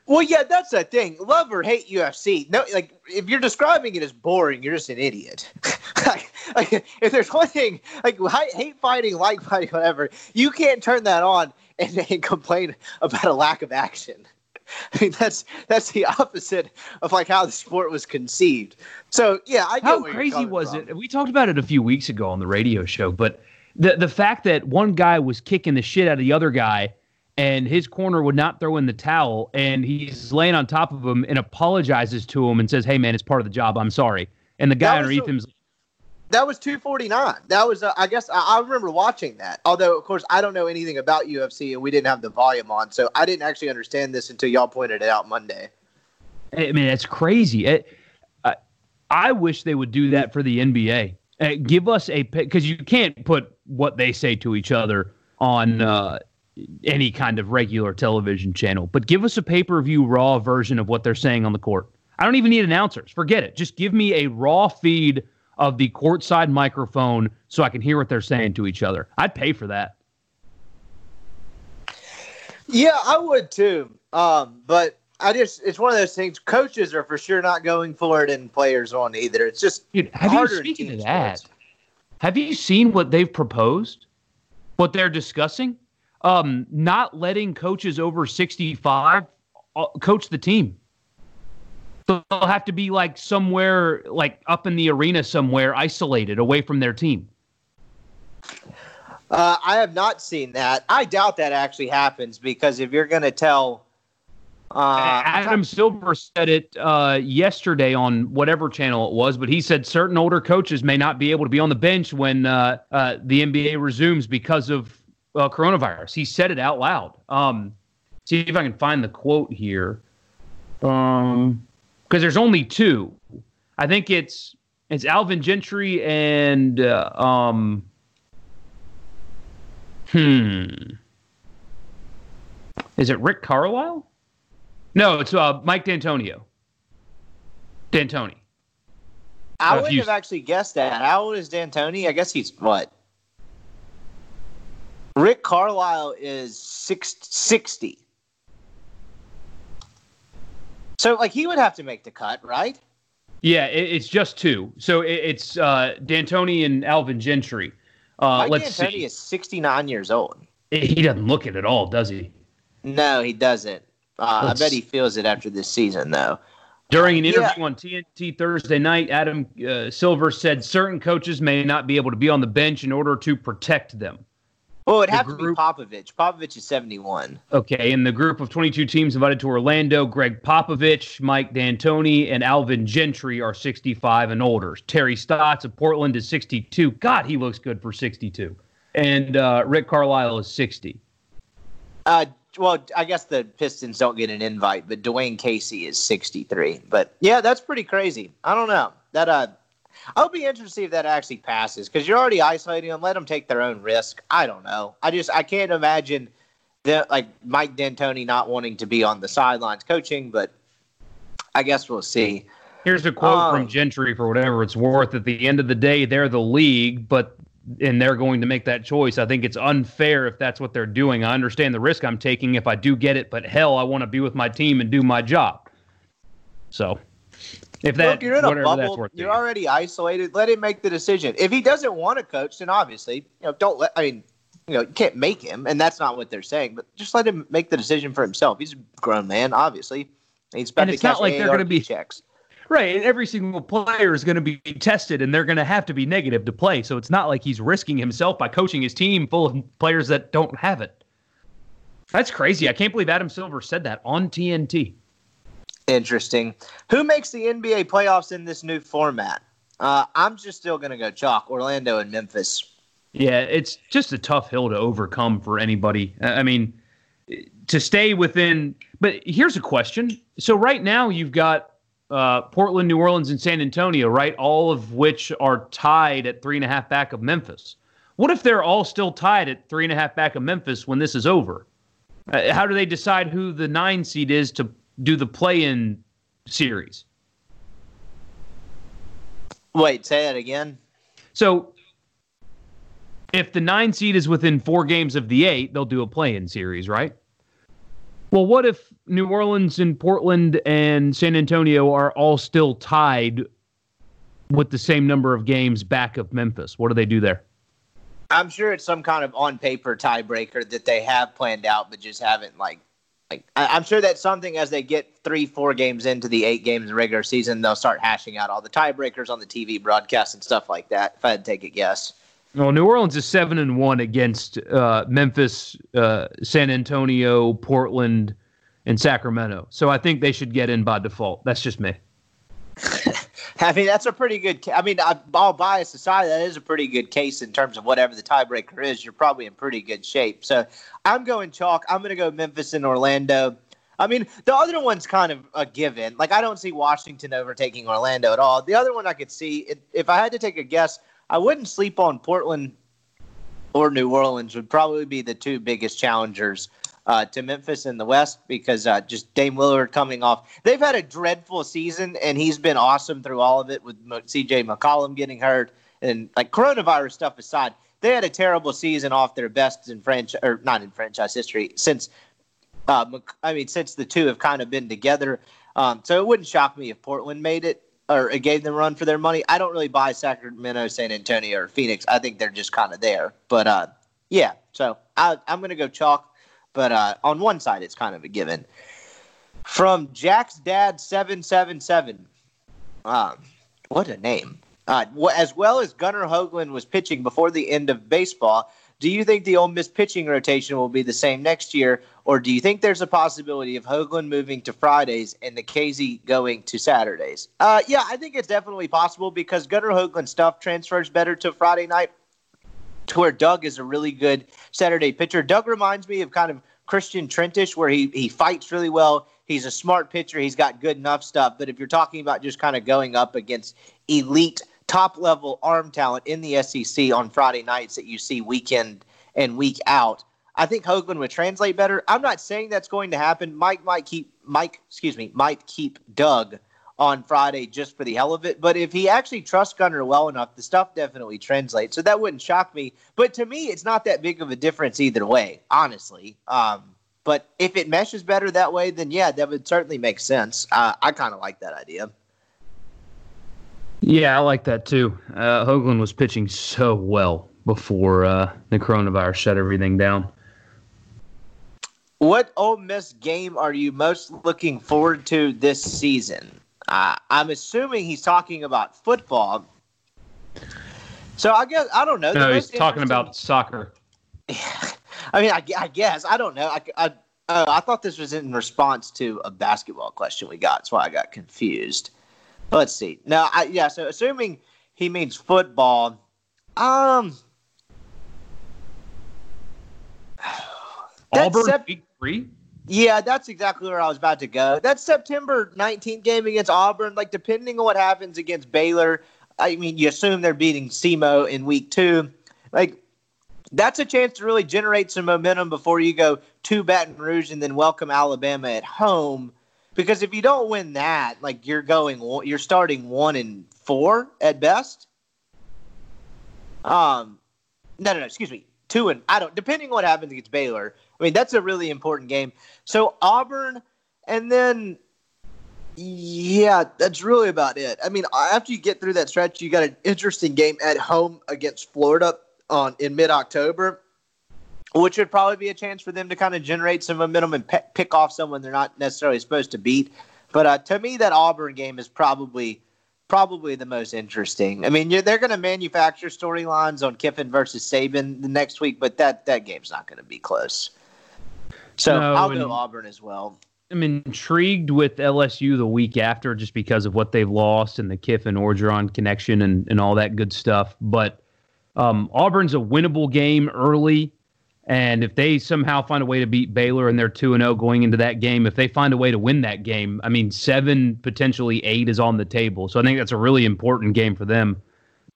Well, yeah, that's the thing. Love or hate UFC. No, like if you're describing it as boring, you're just an idiot. like, if there's one thing, like hate fighting, like fighting, whatever, you can't turn that on and, and complain about a lack of action. I mean, that's that's the opposite of like how the sport was conceived. So yeah, I How crazy was from. it? We talked about it a few weeks ago on the radio show, but the the fact that one guy was kicking the shit out of the other guy and his corner would not throw in the towel and he's laying on top of him and apologizes to him and says, "Hey man, it's part of the job. I'm sorry." And the guy underneath so- him's That was 249. That was, uh, I guess, I, I remember watching that. Although, of course, I don't know anything about UFC and we didn't have the volume on. So I didn't actually understand this until y'all pointed it out Monday. I mean, that's crazy. It, I, I wish they would do that for the NBA. Uh, give us a because you can't put what they say to each other on uh, any kind of regular television channel, but give us a pay per view raw version of what they're saying on the court. I don't even need announcers. Forget it. Just give me a raw feed of the courtside microphone so I can hear what they're saying to each other. I'd pay for that. Yeah, I would too. Um, but I just, it's one of those things. Coaches are for sure not going for it and players on either. It's just, Dude, have you speaking of that? sports. Have you seen what they've proposed? What they're discussing? Um, not letting coaches over sixty-five uh, coach the team. They'll have to be like somewhere, like up in the arena somewhere, isolated, away from their team. Uh, I have not seen that. I doubt that actually happens because if you're going to tell. Uh, Adam Silver said it uh, yesterday on whatever channel it was, but he said certain older coaches may not be able to be on the bench when uh, uh the NBA resumes because of uh, coronavirus. He said it out loud. Um, see if I can find the quote here. Um, because there's only two. I think it's it's Alvin Gentry and uh, um, Hmm. Is it Rick Carlisle? No, it's uh, Mike D'Antonio. D'Antoni. I wouldn't you... have actually guessed that. How old is D'Antoni? I guess he's what? Rick Carlisle is six, 60. So, like, he would have to make the cut, right? Yeah, it, it's just two. So it, it's uh, D'Antoni and Alvin Gentry. Uh, Mike let's D'Antoni see. is 69 years old. He doesn't look it at all, does he? No, he doesn't. Uh, I bet he feels it after this season, though. During an interview yeah. on TNT Thursday night, Adam uh, Silver said certain coaches may not be able to be on the bench in order to protect them. Well, it'd have group, to be Popovich. Popovich is 71. Okay, and the group of 22 teams invited to Orlando, Gregg Popovich, Mike D'Antoni, and Alvin Gentry are 65 and older. Terry Stotts of Portland is 62. God, he looks good for 62. And uh, Rick Carlisle is 60. Uh, well, I guess the Pistons don't get an invite, but Dwane Casey is 63. But yeah, that's pretty crazy. I don't know. That uh I'll be interested to see if that actually passes because you're already isolating them. Let them take their own risk. I don't know. I just I can't imagine that like Mike D'Antoni not wanting to be on the sidelines coaching, but I guess we'll see. Here's a quote um, from Gentry for whatever it's worth. At the end of the day, they're the league, but and they're going to make that choice. I think it's unfair if that's what they're doing. I understand the risk I'm taking if I do get it, but hell, I want to be with my team and do my job. So if that, Look, you're in a bubble. You're already isolated. Let him make the decision. If he doesn't want to coach, then obviously, you know, don't let. I mean, you know, you can't make him, and that's not what they're saying. But just let him make the decision for himself. He's a grown man, obviously. He's about and it's not like they're going to be checks. Right, and every single player is going to be tested, and they're going to have to be negative to play. So it's not like he's risking himself by coaching his team full of players that don't have it. That's crazy. I can't believe Adam Silver said that on TNT. Interesting. Who makes the NBA playoffs in this new format? Uh, I'm just still going to go chalk Orlando and Memphis. Yeah, it's just a tough hill to overcome for anybody. I mean, to stay within. But here's a question. So right now you've got uh, Portland, New Orleans, and San Antonio, right? All of which are tied at three and a half back of Memphis. What if they're all still tied at three and a half back of Memphis when this is over? Uh, how do they decide who the nine seed is to do the play-in series. Wait, say that again. So, if the nine seed is within four games of the eight, they'll do a play-in series, right? Well, what if New Orleans and Portland and San Antonio are all still tied with the same number of games back of Memphis? What do they do there? I'm sure it's some kind of on paper tiebreaker that they have planned out, but just haven't like like I, am sure that's something as they get three, four games into the eight games regular season, they'll start hashing out all the tiebreakers on the TV broadcast and stuff like that. If I had to take a guess. Well, New Orleans is seven and one against uh, Memphis, uh, San Antonio, Portland, and Sacramento. So I think they should get in by default. That's just me. I mean, that's a pretty good. I mean, all bias aside, that is a pretty good case in terms of whatever the tiebreaker is. You're probably in pretty good shape. So I'm going chalk. I'm going to go Memphis and Orlando. I mean, the other one's kind of a given. Like, I don't see Washington overtaking Orlando at all. The other one I could see, if I had to take a guess, I wouldn't sleep on Portland or New Orleans, would probably be the two biggest challengers uh, to Memphis in the West because uh, just Dame Lillard coming off. They've had a dreadful season, and he's been awesome through all of it with CJ McCollum getting hurt and like coronavirus stuff aside. They had a terrible season off their best in French or not in franchise history since. Uh, I mean, since the two have kind of been together, um, so it wouldn't shock me if Portland made it or it gave them run for their money. I don't really buy Sacramento, San Antonio, or Phoenix. I think they're just kind of there. But uh, yeah, so I, I'm going to go chalk but uh, on one side, it's kind of a given. From Jack's Dad seven seven seven. Um, what a name! Uh, as well as Gunnar Hoglund was pitching before the end of baseball, do you think the Ole Miss pitching rotation will be the same next year, or do you think there's a possibility of Hoglund moving to Fridays and Nikhazy going to Saturdays? Uh, yeah, I think it's definitely possible because Gunnar Hoglund stuff transfers better to Friday night, to where Doug is a really good Saturday pitcher. Doug reminds me of kind of Christian Trentish, where he he fights really well. He's a smart pitcher. He's got good enough stuff. But if you're talking about just kind of going up against elite top level arm talent in the SEC on Friday nights that you see weekend and week out. I think Hoglund would translate better. I'm not saying that's going to happen. Mike might keep Mike, excuse me, might keep Doug on Friday just for the hell of it. But if he actually trusts Gunnar well enough, the stuff definitely translates. So that wouldn't shock me. But to me, it's not that big of a difference either way, honestly. Um, but if it meshes better that way, then yeah, that would certainly make sense. Uh, I kind of like that idea. Yeah, I like that too. Uh, Hoglund was pitching so well before uh, the coronavirus shut everything down. What Ole Miss game are you most looking forward to this season? Uh, I'm assuming he's talking about football. So I guess I don't know. No, he's talking about soccer. I mean, I, I, guess I don't know. I, I, uh, I thought this was in response to a basketball question we got. That's why I got confused. Let's see. Now, I, yeah. So assuming he means football, um, Auburn sep- week three. Yeah, that's exactly where I was about to go. That September 19th game against Auburn, like depending on what happens against Baylor, I mean, you assume they're beating SEMO in week two. Like, that's a chance to really generate some momentum before you go to Baton Rouge and then welcome Alabama at home. Because if you don't win that, like you're going, you're starting one and four at best. Um, no, no, no. Excuse me, two and I don't. Depending on what happens against Baylor, I mean that's a really important game. So Auburn, and then yeah, that's really about it. I mean, after you get through that stretch, you got an interesting game at home against Florida on in mid October which would probably be a chance for them to kind of generate some momentum and pe- pick off someone they're not necessarily supposed to beat. But uh, to me, that Auburn game is probably probably the most interesting. I mean, they're going to manufacture storylines on Kiffin versus Saban the next week, but that that game's not going to be close. So no, I'll go Auburn as well. I'm intrigued with LSU the week after just because of what they've lost and the Kiffin Orgeron connection and, and all that good stuff. But um, Auburn's a winnable game early. And if they somehow find a way to beat Baylor and they're 2 0 going into that game, if they find a way to win that game, I mean, seven, potentially eight is on the table. So I think that's a really important game for them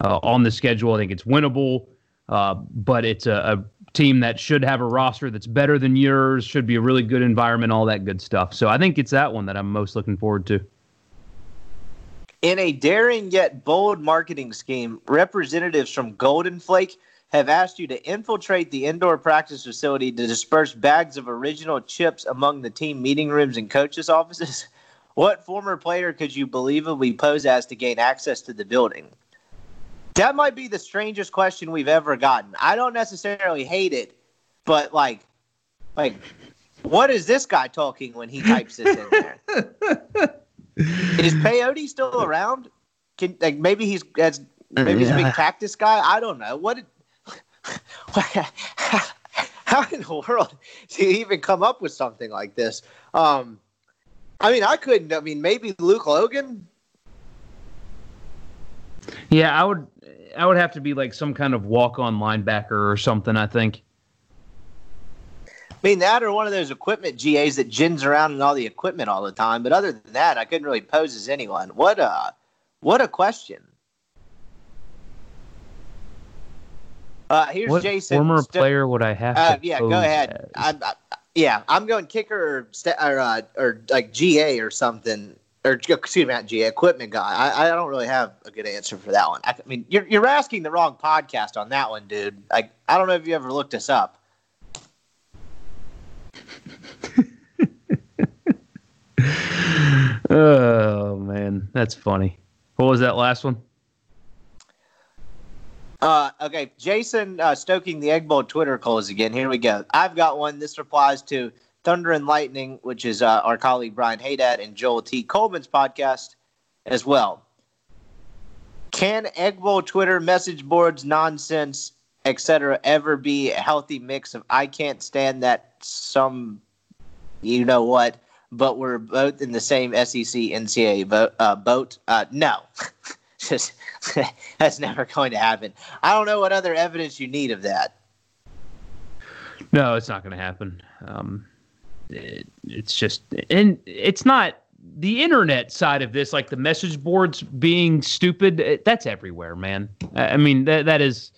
uh, on the schedule. I think it's winnable, uh, but it's a, a, team that should have a roster that's better than yours, should be a really good environment, all that good stuff. So I think it's that one that I'm most looking forward to. In a daring yet bold marketing scheme, representatives from Golden Flake have asked you to infiltrate the indoor practice facility to disperse bags of original chips among the team meeting rooms and coaches' offices? What former player could you believably pose as to gain access to the building? That might be the strangest question we've ever gotten. I don't necessarily hate it, but like, like, what is this guy talking when he types this in there? is Peyote still around? Can like maybe he's as maybe he's a big practice guy. I don't know. What how in the world do you even come up with something like this? Um, I mean, I couldn't. I mean, maybe Luke Logan. Yeah, I would. I would have to be like some kind of walk-on linebacker or something. I think. I mean, that or one of those equipment GAs that gins around in all the equipment all the time. But other than that, I couldn't really pose as anyone. What a, what a question. Uh, here's what Jason. Former St- player would I have? To Uh, yeah, go ahead. I, I, yeah, I'm going kicker or or, uh, or like GA or something. Or excuse me, not GA, equipment guy. I, I don't really have a good answer for that one. I, I mean, you're you're asking the wrong podcast on that one, dude. Like, I don't know if you ever looked us up. oh man, that's funny. What was that last one? Uh, okay, Jason uh, stoking the egg bowl Twitter calls again. Here we go. I've got one. This replies to Thunder and Lightning, which is uh, our colleague Brian Haydad and Joel T. Coleman's podcast as well. Can Egg Bowl Twitter message boards nonsense, etc., ever be a healthy mix of I can't stand that some, you know what, but we're both in the same SEC NCAA boat? Uh, boat? Uh, no, just that's never going to happen. I don't know what other evidence you need of that. No, it's not going to happen. Um, it's just, and it's not the internet side of this, like the message boards being stupid. It, that's everywhere, man. I, mean, that that is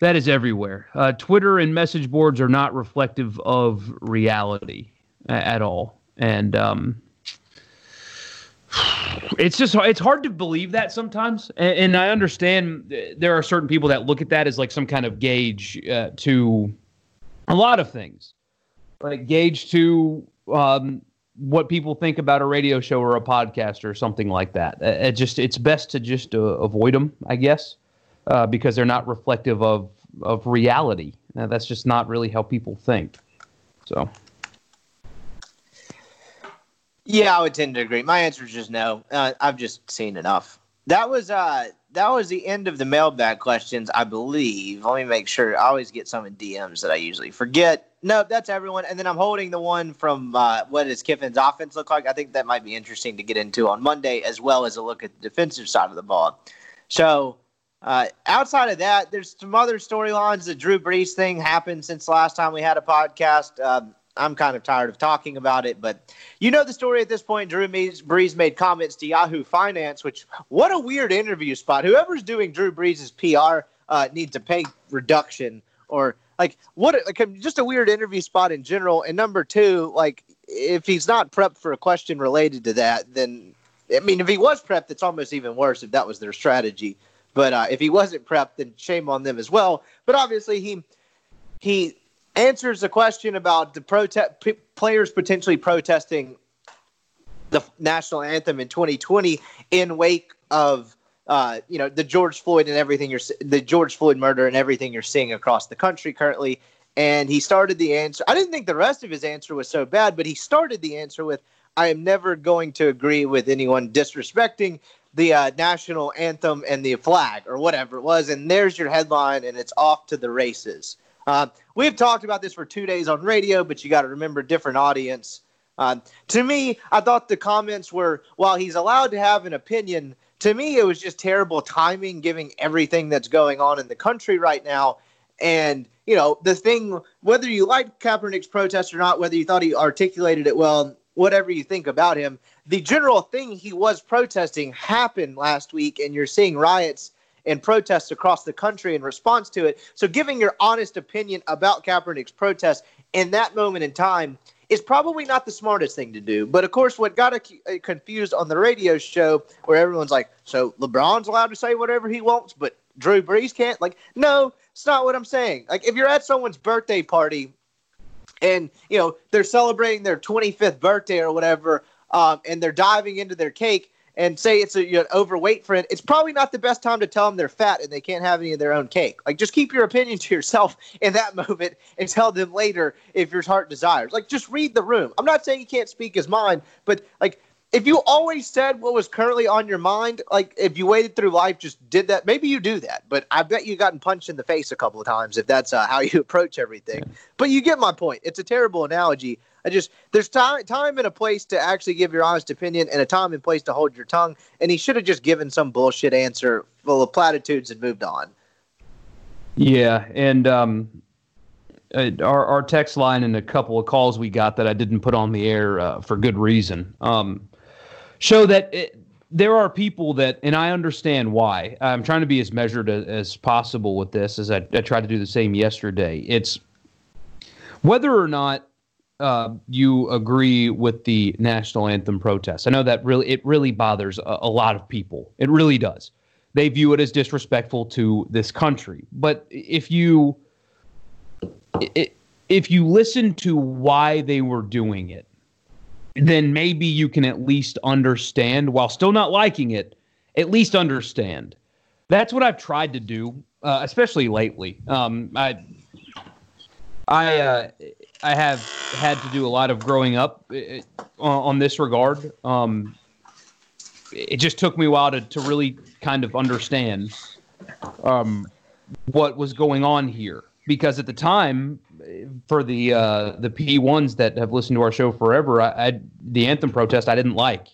that is everywhere. Uh, Twitter and message boards are not reflective of reality at all, and um, it's just it's hard to believe that sometimes. And, and, I understand there are certain people that look at that as like some kind of gauge uh, to a lot of things, like gauge to um, what people think about a radio show or a podcast or something like that. It just it's best to just uh, avoid them, I guess, uh, because they're not reflective of of reality. Now, that's just not really how people think. So. Yeah, I would tend to agree. My answer is just no. Uh, I've just seen enough. That was uh that was the end of the mailbag questions, I believe. Let me make sure. I always get some in DMs that I usually forget. No, that's everyone. And then I'm holding the one from uh, what does Kiffin's offense look like? I think that might be interesting to get into on Monday, as well as a look at the defensive side of the ball. So uh, outside of that, there's some other storylines. The Drew Brees thing happened since last time we had a podcast. Um, I'm kind of tired of talking about it, but you know the story at this point. Drew Brees made comments to Yahoo Finance, which what a weird interview spot. Whoever's doing Drew Brees' PR uh, needs a pay reduction or like what like just a weird interview spot in general. And number two, like if he's not prepped for a question related to that, then I mean if he was prepped, it's almost even worse if that was their strategy. But uh, if he wasn't prepped, then shame on them as well. But obviously he he answers the question about the protest p- players potentially protesting the national anthem in 2020 in wake of uh, you know the George Floyd and everything you're the George Floyd murder and everything you're seeing across the country currently. And he started the answer. I didn't think the rest of his answer was so bad, but he started the answer with, "I am never going to agree with anyone disrespecting the uh, national anthem and the flag or whatever it was." And there's your headline, and it's off to the races. Uh, we've talked about this for two days on radio, but you got to remember different audience. Uh, to me, I thought the comments were while he's allowed to have an opinion, to me, it was just terrible timing, giving everything that's going on in the country right now. And, you know, the thing, whether you like Kaepernick's protest or not, whether you thought he articulated it well, whatever you think about him, the general thing he was protesting happened last week, and you're seeing riots and protests across the country in response to it. So, giving your honest opinion about Kaepernick's protest in that moment in time is probably not the smartest thing to do. But of course, what got uh, confused on the radio show, where everyone's like, "So LeBron's allowed to say whatever he wants, but Drew Brees can't." Like, no, it's not what I'm saying. Like, if you're at someone's birthday party and you know they're celebrating their 25th birthday or whatever, um, and they're diving into their cake and say it's a, you know, overweight friend, it's probably not the best time to tell them they're fat and they can't have any of their own cake. Like, just keep your opinion to yourself in that moment and tell them later if your heart desires. Like, just read the room. I'm not saying he can't speak his mind, but like, if you always said what was currently on your mind, like if you waited through life, just did that, maybe you do that. But I bet you gotten punched in the face a couple of times if that's uh, how you approach everything. But you get my point. It's a terrible analogy. I just there's time time and a place to actually give your honest opinion and a time and place to hold your tongue. And he should have just given some bullshit answer full of platitudes and moved on. Yeah, and um, our our text line and a couple of calls we got that I didn't put on the air uh, for good reason um, show that it, there are people that, and I understand why. I'm trying to be as measured as, as possible with this, as I, I tried to do the same yesterday. It's whether or not uh, you agree with the national anthem protest. I know that really it really bothers a, a, lot of people. It really does. They view it as disrespectful to this country. But if you if you listen to why they were doing it, then maybe you can at least understand while still not liking it. At least understand. That's what I've tried to do, uh, especially lately. Um, I I uh, I have had to do a lot of growing up on this regard. Um, it just took me a while to, to really kind of understand um, what was going on here because at the time for the uh, the P ones that have listened to our show forever, I, I, the anthem protest I didn't like.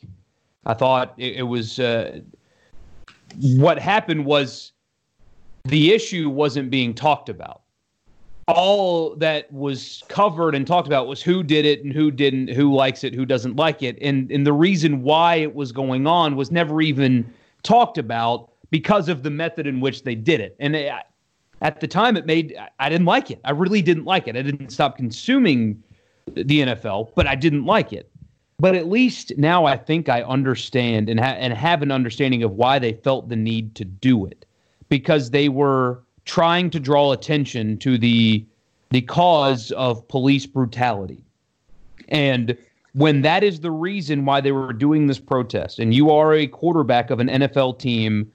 I thought it, it was uh, what happened was the issue wasn't being talked about. All that was covered and talked about was who did it and who didn't, who likes it, who doesn't like it, and and the reason why it was going on was never even talked about because of the method in which they did it. And it, at the time, it made I didn't like it. I really didn't like it. I didn't stop consuming the NFL, but I didn't like it. But at least now I think I understand and ha- and have an understanding of why they felt the need to do it because they were trying to draw attention to the the cause of police brutality. And when that is the reason why they were doing this protest and you are a quarterback of an NFL team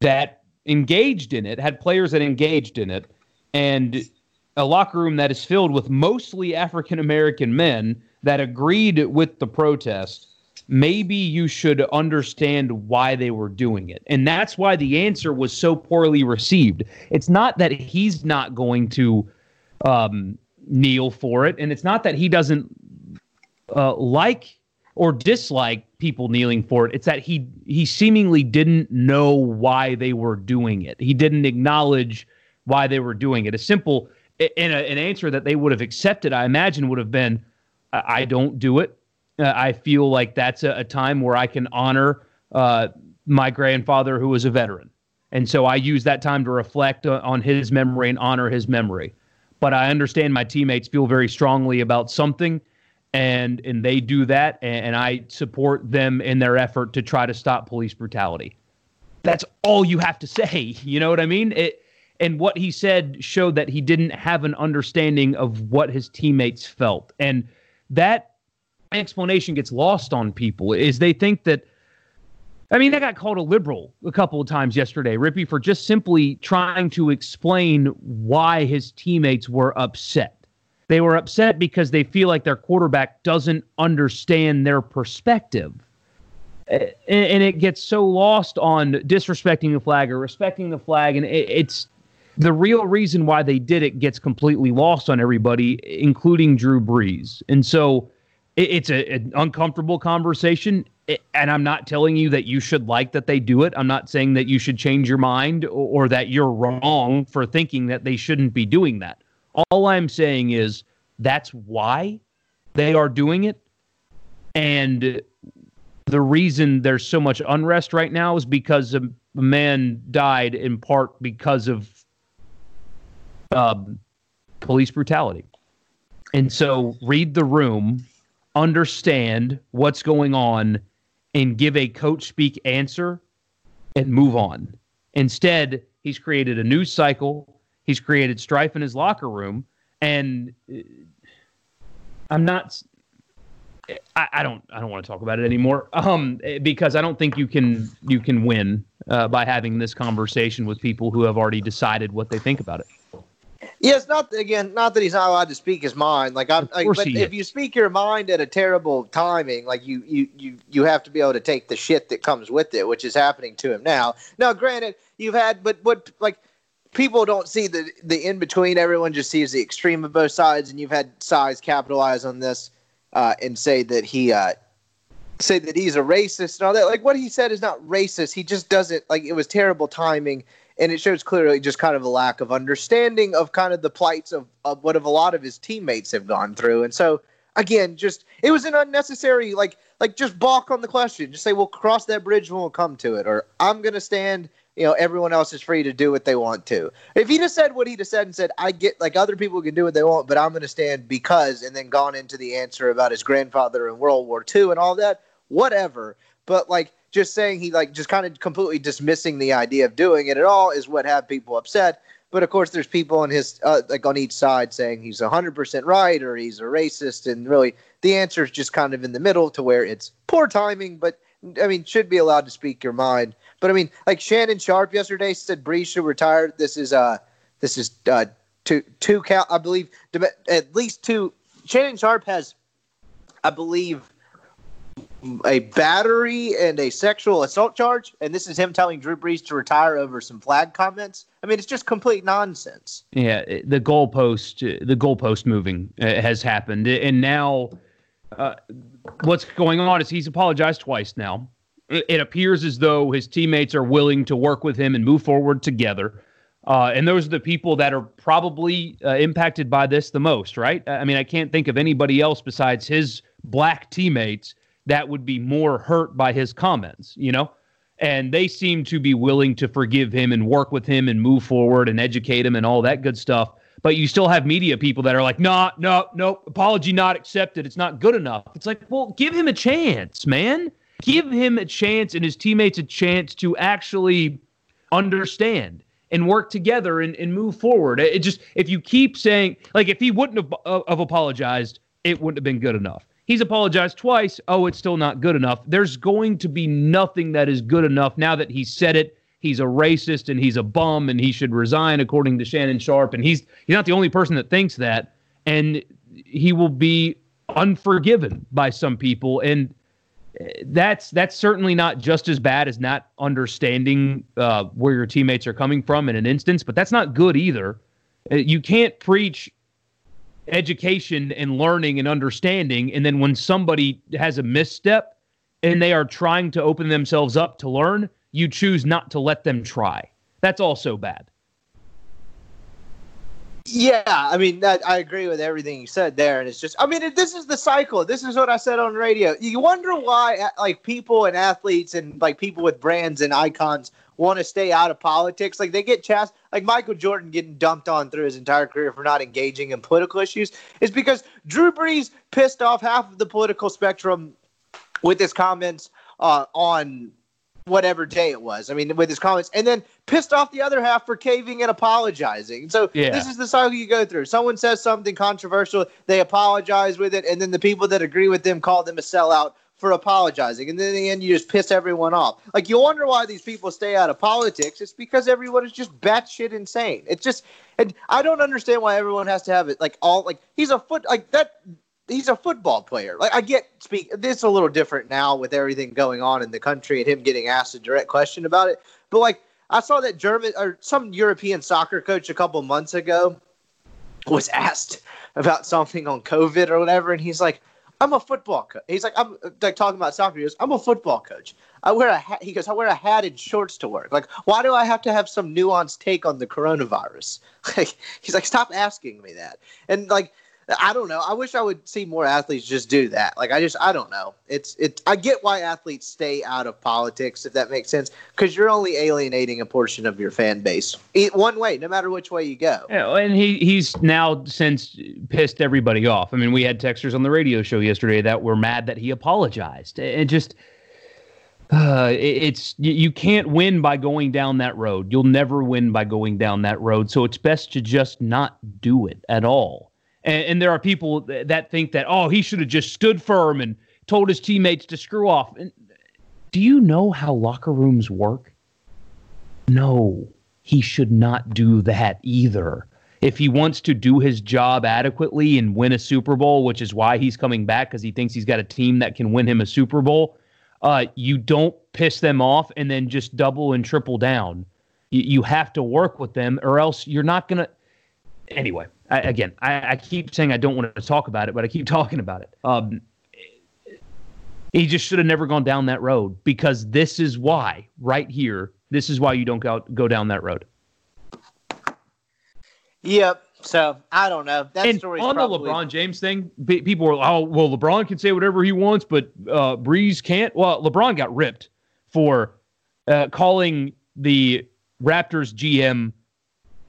that engaged in it, had players that engaged in it, and a locker room that is filled with mostly African American men that agreed with the protest, maybe you should understand why they were doing it. And that's why the answer was so poorly received. It's not that he's not going to um, kneel for it, and it's not that he doesn't uh, like or dislike people kneeling for it. It's that he he seemingly didn't know why they were doing it. He didn't acknowledge why they were doing it. A simple in a, an answer that they would have accepted, I imagine, would have been, "I don't do it. Uh, I feel like that's a, a, time where I can honor uh, my grandfather who was a veteran, and so I use that time to reflect on his memory and honor his memory." But I understand my teammates feel very strongly about something and and they do that and, and, I support them in their effort to try to stop police brutality. That's all you have to say. You know what I mean? It and what he said showed that he didn't have an understanding of what his teammates felt. And that explanation gets lost on people is they think that I mean, I got called a liberal a couple of times yesterday, Rippey, for just simply trying to explain why his teammates were upset. They were upset because they feel like their quarterback doesn't understand their perspective. And it gets so lost on disrespecting the flag or respecting the flag. And it's the real reason why they did it gets completely lost on everybody, including Drew Brees. And so it's a, an uncomfortable conversation. And I'm not telling you that you should like that they do it. I'm not saying that you should change your mind or, or that you're wrong for thinking that they shouldn't be doing that. All I'm saying is that's why they are doing it. And the reason there's so much unrest right now is because a, man died in part because of um, police brutality. And so read the room, understand what's going on, and give a coach speak answer and move on. Instead, he's created a news cycle He's created strife in his locker room, and uh, I'm not. I, I don't. I don't want to talk about it anymore. Um, because I don't think you can you can win uh, by having this conversation with people who have already decided what they think about it. Yes, not again. Not that he's not allowed to speak his mind. Like I'm, like, but if you speak your mind at a terrible timing, like you, you, you, you have to be able to take the shit that comes with it, which is happening to him now. Now, granted, you've had, but what, like, people don't see the the in between. Everyone just sees the extreme of both sides, and you've had size capitalize on this uh, and say that he uh, say that he's a racist and all that. Like what he said is not racist. He just doesn't like it was terrible timing, and it shows clearly just kind of a lack of understanding of kind of the plights of, of what of a lot of his teammates have gone through. And so again, just it was an unnecessary like like just balk on the question. Just say we'll cross that bridge when we'll come to it, or I'm gonna stand you know, everyone else is free to do what they want to. If he'd said what he'd have said and said, I get like other people can do what they want, but I'm going to stand because, and then gone into the answer about his grandfather in World War II and all that, whatever. But like just saying he like just kind of completely dismissing the idea of doing it at all is what have people upset. But of course, there's people on his uh, like on each side saying he's 100% right or he's a racist, and really the answer is just kind of in the middle to where it's poor timing, but I mean should be allowed to speak your mind but I mean, like Shannon Sharpe yesterday said, Brees should retire. This is uh, this is uh, two two count. I believe at least two Shannon Sharpe has, I believe, a battery and a sexual assault charge, and this is him telling Drew Brees to retire over some flag comments. I mean, it's just complete nonsense. Yeah, the goalpost, the goalpost moving uh, has happened, and now uh, what's going on is he's apologized twice now. It appears as though his teammates are willing to work with him and move forward together. Uh, and those are the people that are probably uh, impacted by this the most, right? I mean, I can't think of anybody else besides his black teammates that would be more hurt by his comments, you know? And they seem to be willing to forgive him and work with him and move forward and educate him and all that good stuff. But you still have media people that are like, nah, no, no, apology not accepted. It's not good enough. It's like, well, give him a chance, man. Give him a chance and his teammates a chance to actually understand and work together and, and move forward. It just, if you keep saying, like, if he wouldn't have, uh, have apologized, it wouldn't have been good enough. He's apologized twice. Oh, it's still not good enough. There's going to be nothing that is good enough now that he said it. He's a racist and he's a bum and he should resign, according to Shannon Sharpe. And he's he's not the only person that thinks that. And he will be unforgiven by some people. And that's that's certainly not just as bad as not understanding uh, where your teammates are coming from in an instance, but that's not good either. Uh, you can't preach education and learning and understanding. And then when somebody has a misstep and they are trying to open themselves up to learn, you choose not to let them try. That's also bad. Yeah, I mean, that, I agree with everything you said there, and it's just, I mean, it, this is the cycle. This is what I said on radio. You wonder why, like, people and athletes and like people with brands and icons want to stay out of politics. Like they get chast like Michael Jordan getting dumped on through his entire career for not engaging in political issues is because Drew Brees pissed off half of the political spectrum with his comments uh, on whatever day it was. I mean, with his comments, and then pissed off the other half for caving and apologizing. So yeah. this is the cycle you go through. Someone says something controversial, they apologize with it, and then the people that agree with them call them a sellout for apologizing. And then in the end, you just piss everyone off. Like, you wonder why these people stay out of politics. It's because everyone is just batshit insane. It's just, and I don't understand why everyone has to have it like all, like, he's a foot, like, that, he's a football player. Like, I get, speak, this is a little different now with everything going on in the country and him getting asked a direct question about it. But, like, I saw that German or some European soccer coach a couple months ago was asked about something on COVID or whatever. And he's like, I'm a football coach. He's like, I'm like talking about soccer. He goes, I'm a football coach. I wear a hat. He goes, I wear a hat and shorts to work. Like, why do I have to have some nuanced take on the coronavirus? Like, he's like, stop asking me that. And like, I don't know. I wish I would see more athletes just do that. Like I just I don't know. It's it. I get why athletes stay out of politics if that makes sense because you're only alienating a portion of your fan base one way, no matter which way you go. Yeah, and he he's now since pissed everybody off. I mean, we had texters on the radio show yesterday that were mad that he apologized. It just. Uh, it's you can't win by going down that road. You'll never win by going down that road. So it's best to just not do it at all. And, and there are people that think that, oh, he should have just stood firm and told his teammates to screw off. And do you know how locker rooms work? No, he should not do that either. If he wants to do his job adequately and win a Super Bowl, which is why he's coming back because he thinks he's got a team that can win him a Super Bowl, uh, you don't piss them off and then just double and triple down. You, you have to work with them, or else you're not going to. Anyway, I, again, I, I, keep saying I don't want to talk about it, but I keep talking about it. Um, he just should have never gone down that road because this is why, right here, this is why you don't go go down that road. Yep. So I don't know. That and on probably... the LeBron James thing, people were, oh, well, LeBron can say whatever he wants, but uh, Brees can't. Well, LeBron got ripped for uh, calling the Raptors GM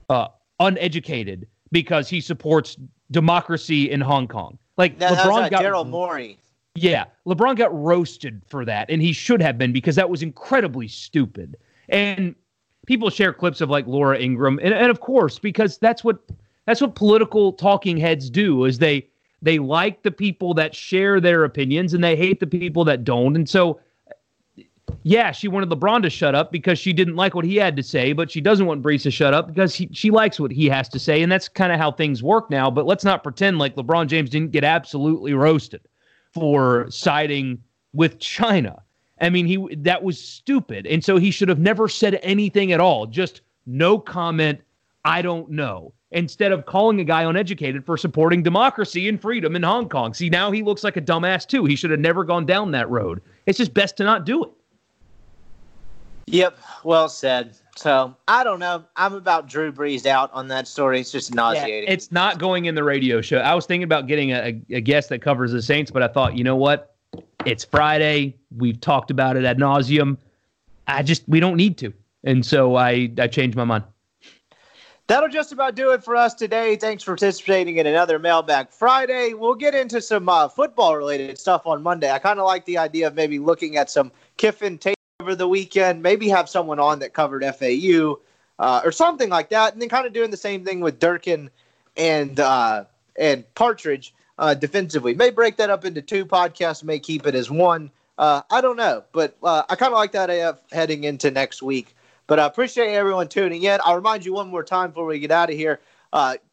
uh, uneducated because he supports democracy in Hong Kong. Like that, LeBron got Daryl Morey. Yeah, LeBron got roasted for that, and he should have been because that was incredibly stupid. And people share clips of like Laura Ingraham, and, and of course, because that's what that's what political talking heads do is they they like the people that share their opinions and they hate the people that don't. And so yeah, she wanted LeBron to shut up because she didn't like what he had to say, but she doesn't want Brees to shut up because he, she likes what he has to say. And that's kind of how things work now. But let's not pretend like LeBron James didn't get absolutely roasted for siding with China. I mean, he that was stupid. And so he should have never said anything at all. Just no comment. I don't know. Instead of calling a guy uneducated for supporting democracy and freedom in Hong Kong. See, now he looks like a dumbass too. He should have never gone down that road. It's just best to not do it. Yep, well said. So I don't know. I'm about Drew Brees out on that story. It's just nauseating. Yeah, it's not going in the radio show. I was thinking about getting a, a guest that covers the Saints, but I thought, you know what? It's Friday. We've talked about it ad nauseum. I just we don't need to, and so I I changed my mind. That'll just about do it for us today. Thanks for participating in another Mailbag Friday. We'll get into some uh, football related stuff on Monday. I kind of like the idea of maybe looking at some Kiffin tape over the weekend, maybe have someone on that covered FAU uh, or something like that, and then kind of doing the same thing with Durkin and uh, and Partridge uh, defensively. May break that up into two podcasts, may keep it as one. Uh, I don't know, but uh, I kind of like that AF heading into next week. But I appreciate everyone tuning in. I'll remind you one more time before we get out of here.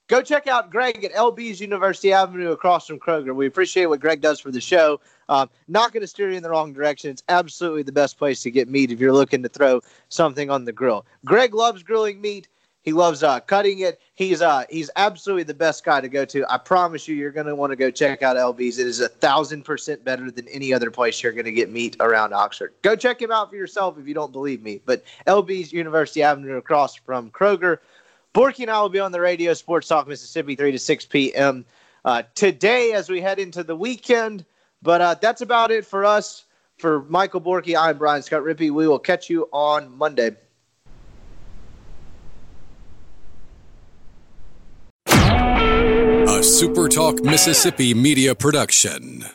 Go check out Greg at LB's University Avenue across from Kroger. We appreciate what Greg does for the show. Um, not going to steer you in the wrong direction. It's absolutely the best place to get meat if you're looking to throw something on the grill. Greg loves grilling meat. He loves uh, cutting it. He's uh, he's absolutely the best guy to go to. I promise you, you're going to want to go check out LB's. It is a thousand percent better than any other place you're going to get meat around Oxford. Go check him out for yourself if you don't believe me. But LB's University Avenue across from Kroger. Borky and I will be on the radio, SuperTalk Mississippi, 3 to 6 p.m. Uh, today as we head into the weekend. But uh, that's about it for us. For Michael Borky, I'm Brian Scott Rippey. We will catch you on Monday. A SuperTalk Mississippi media production.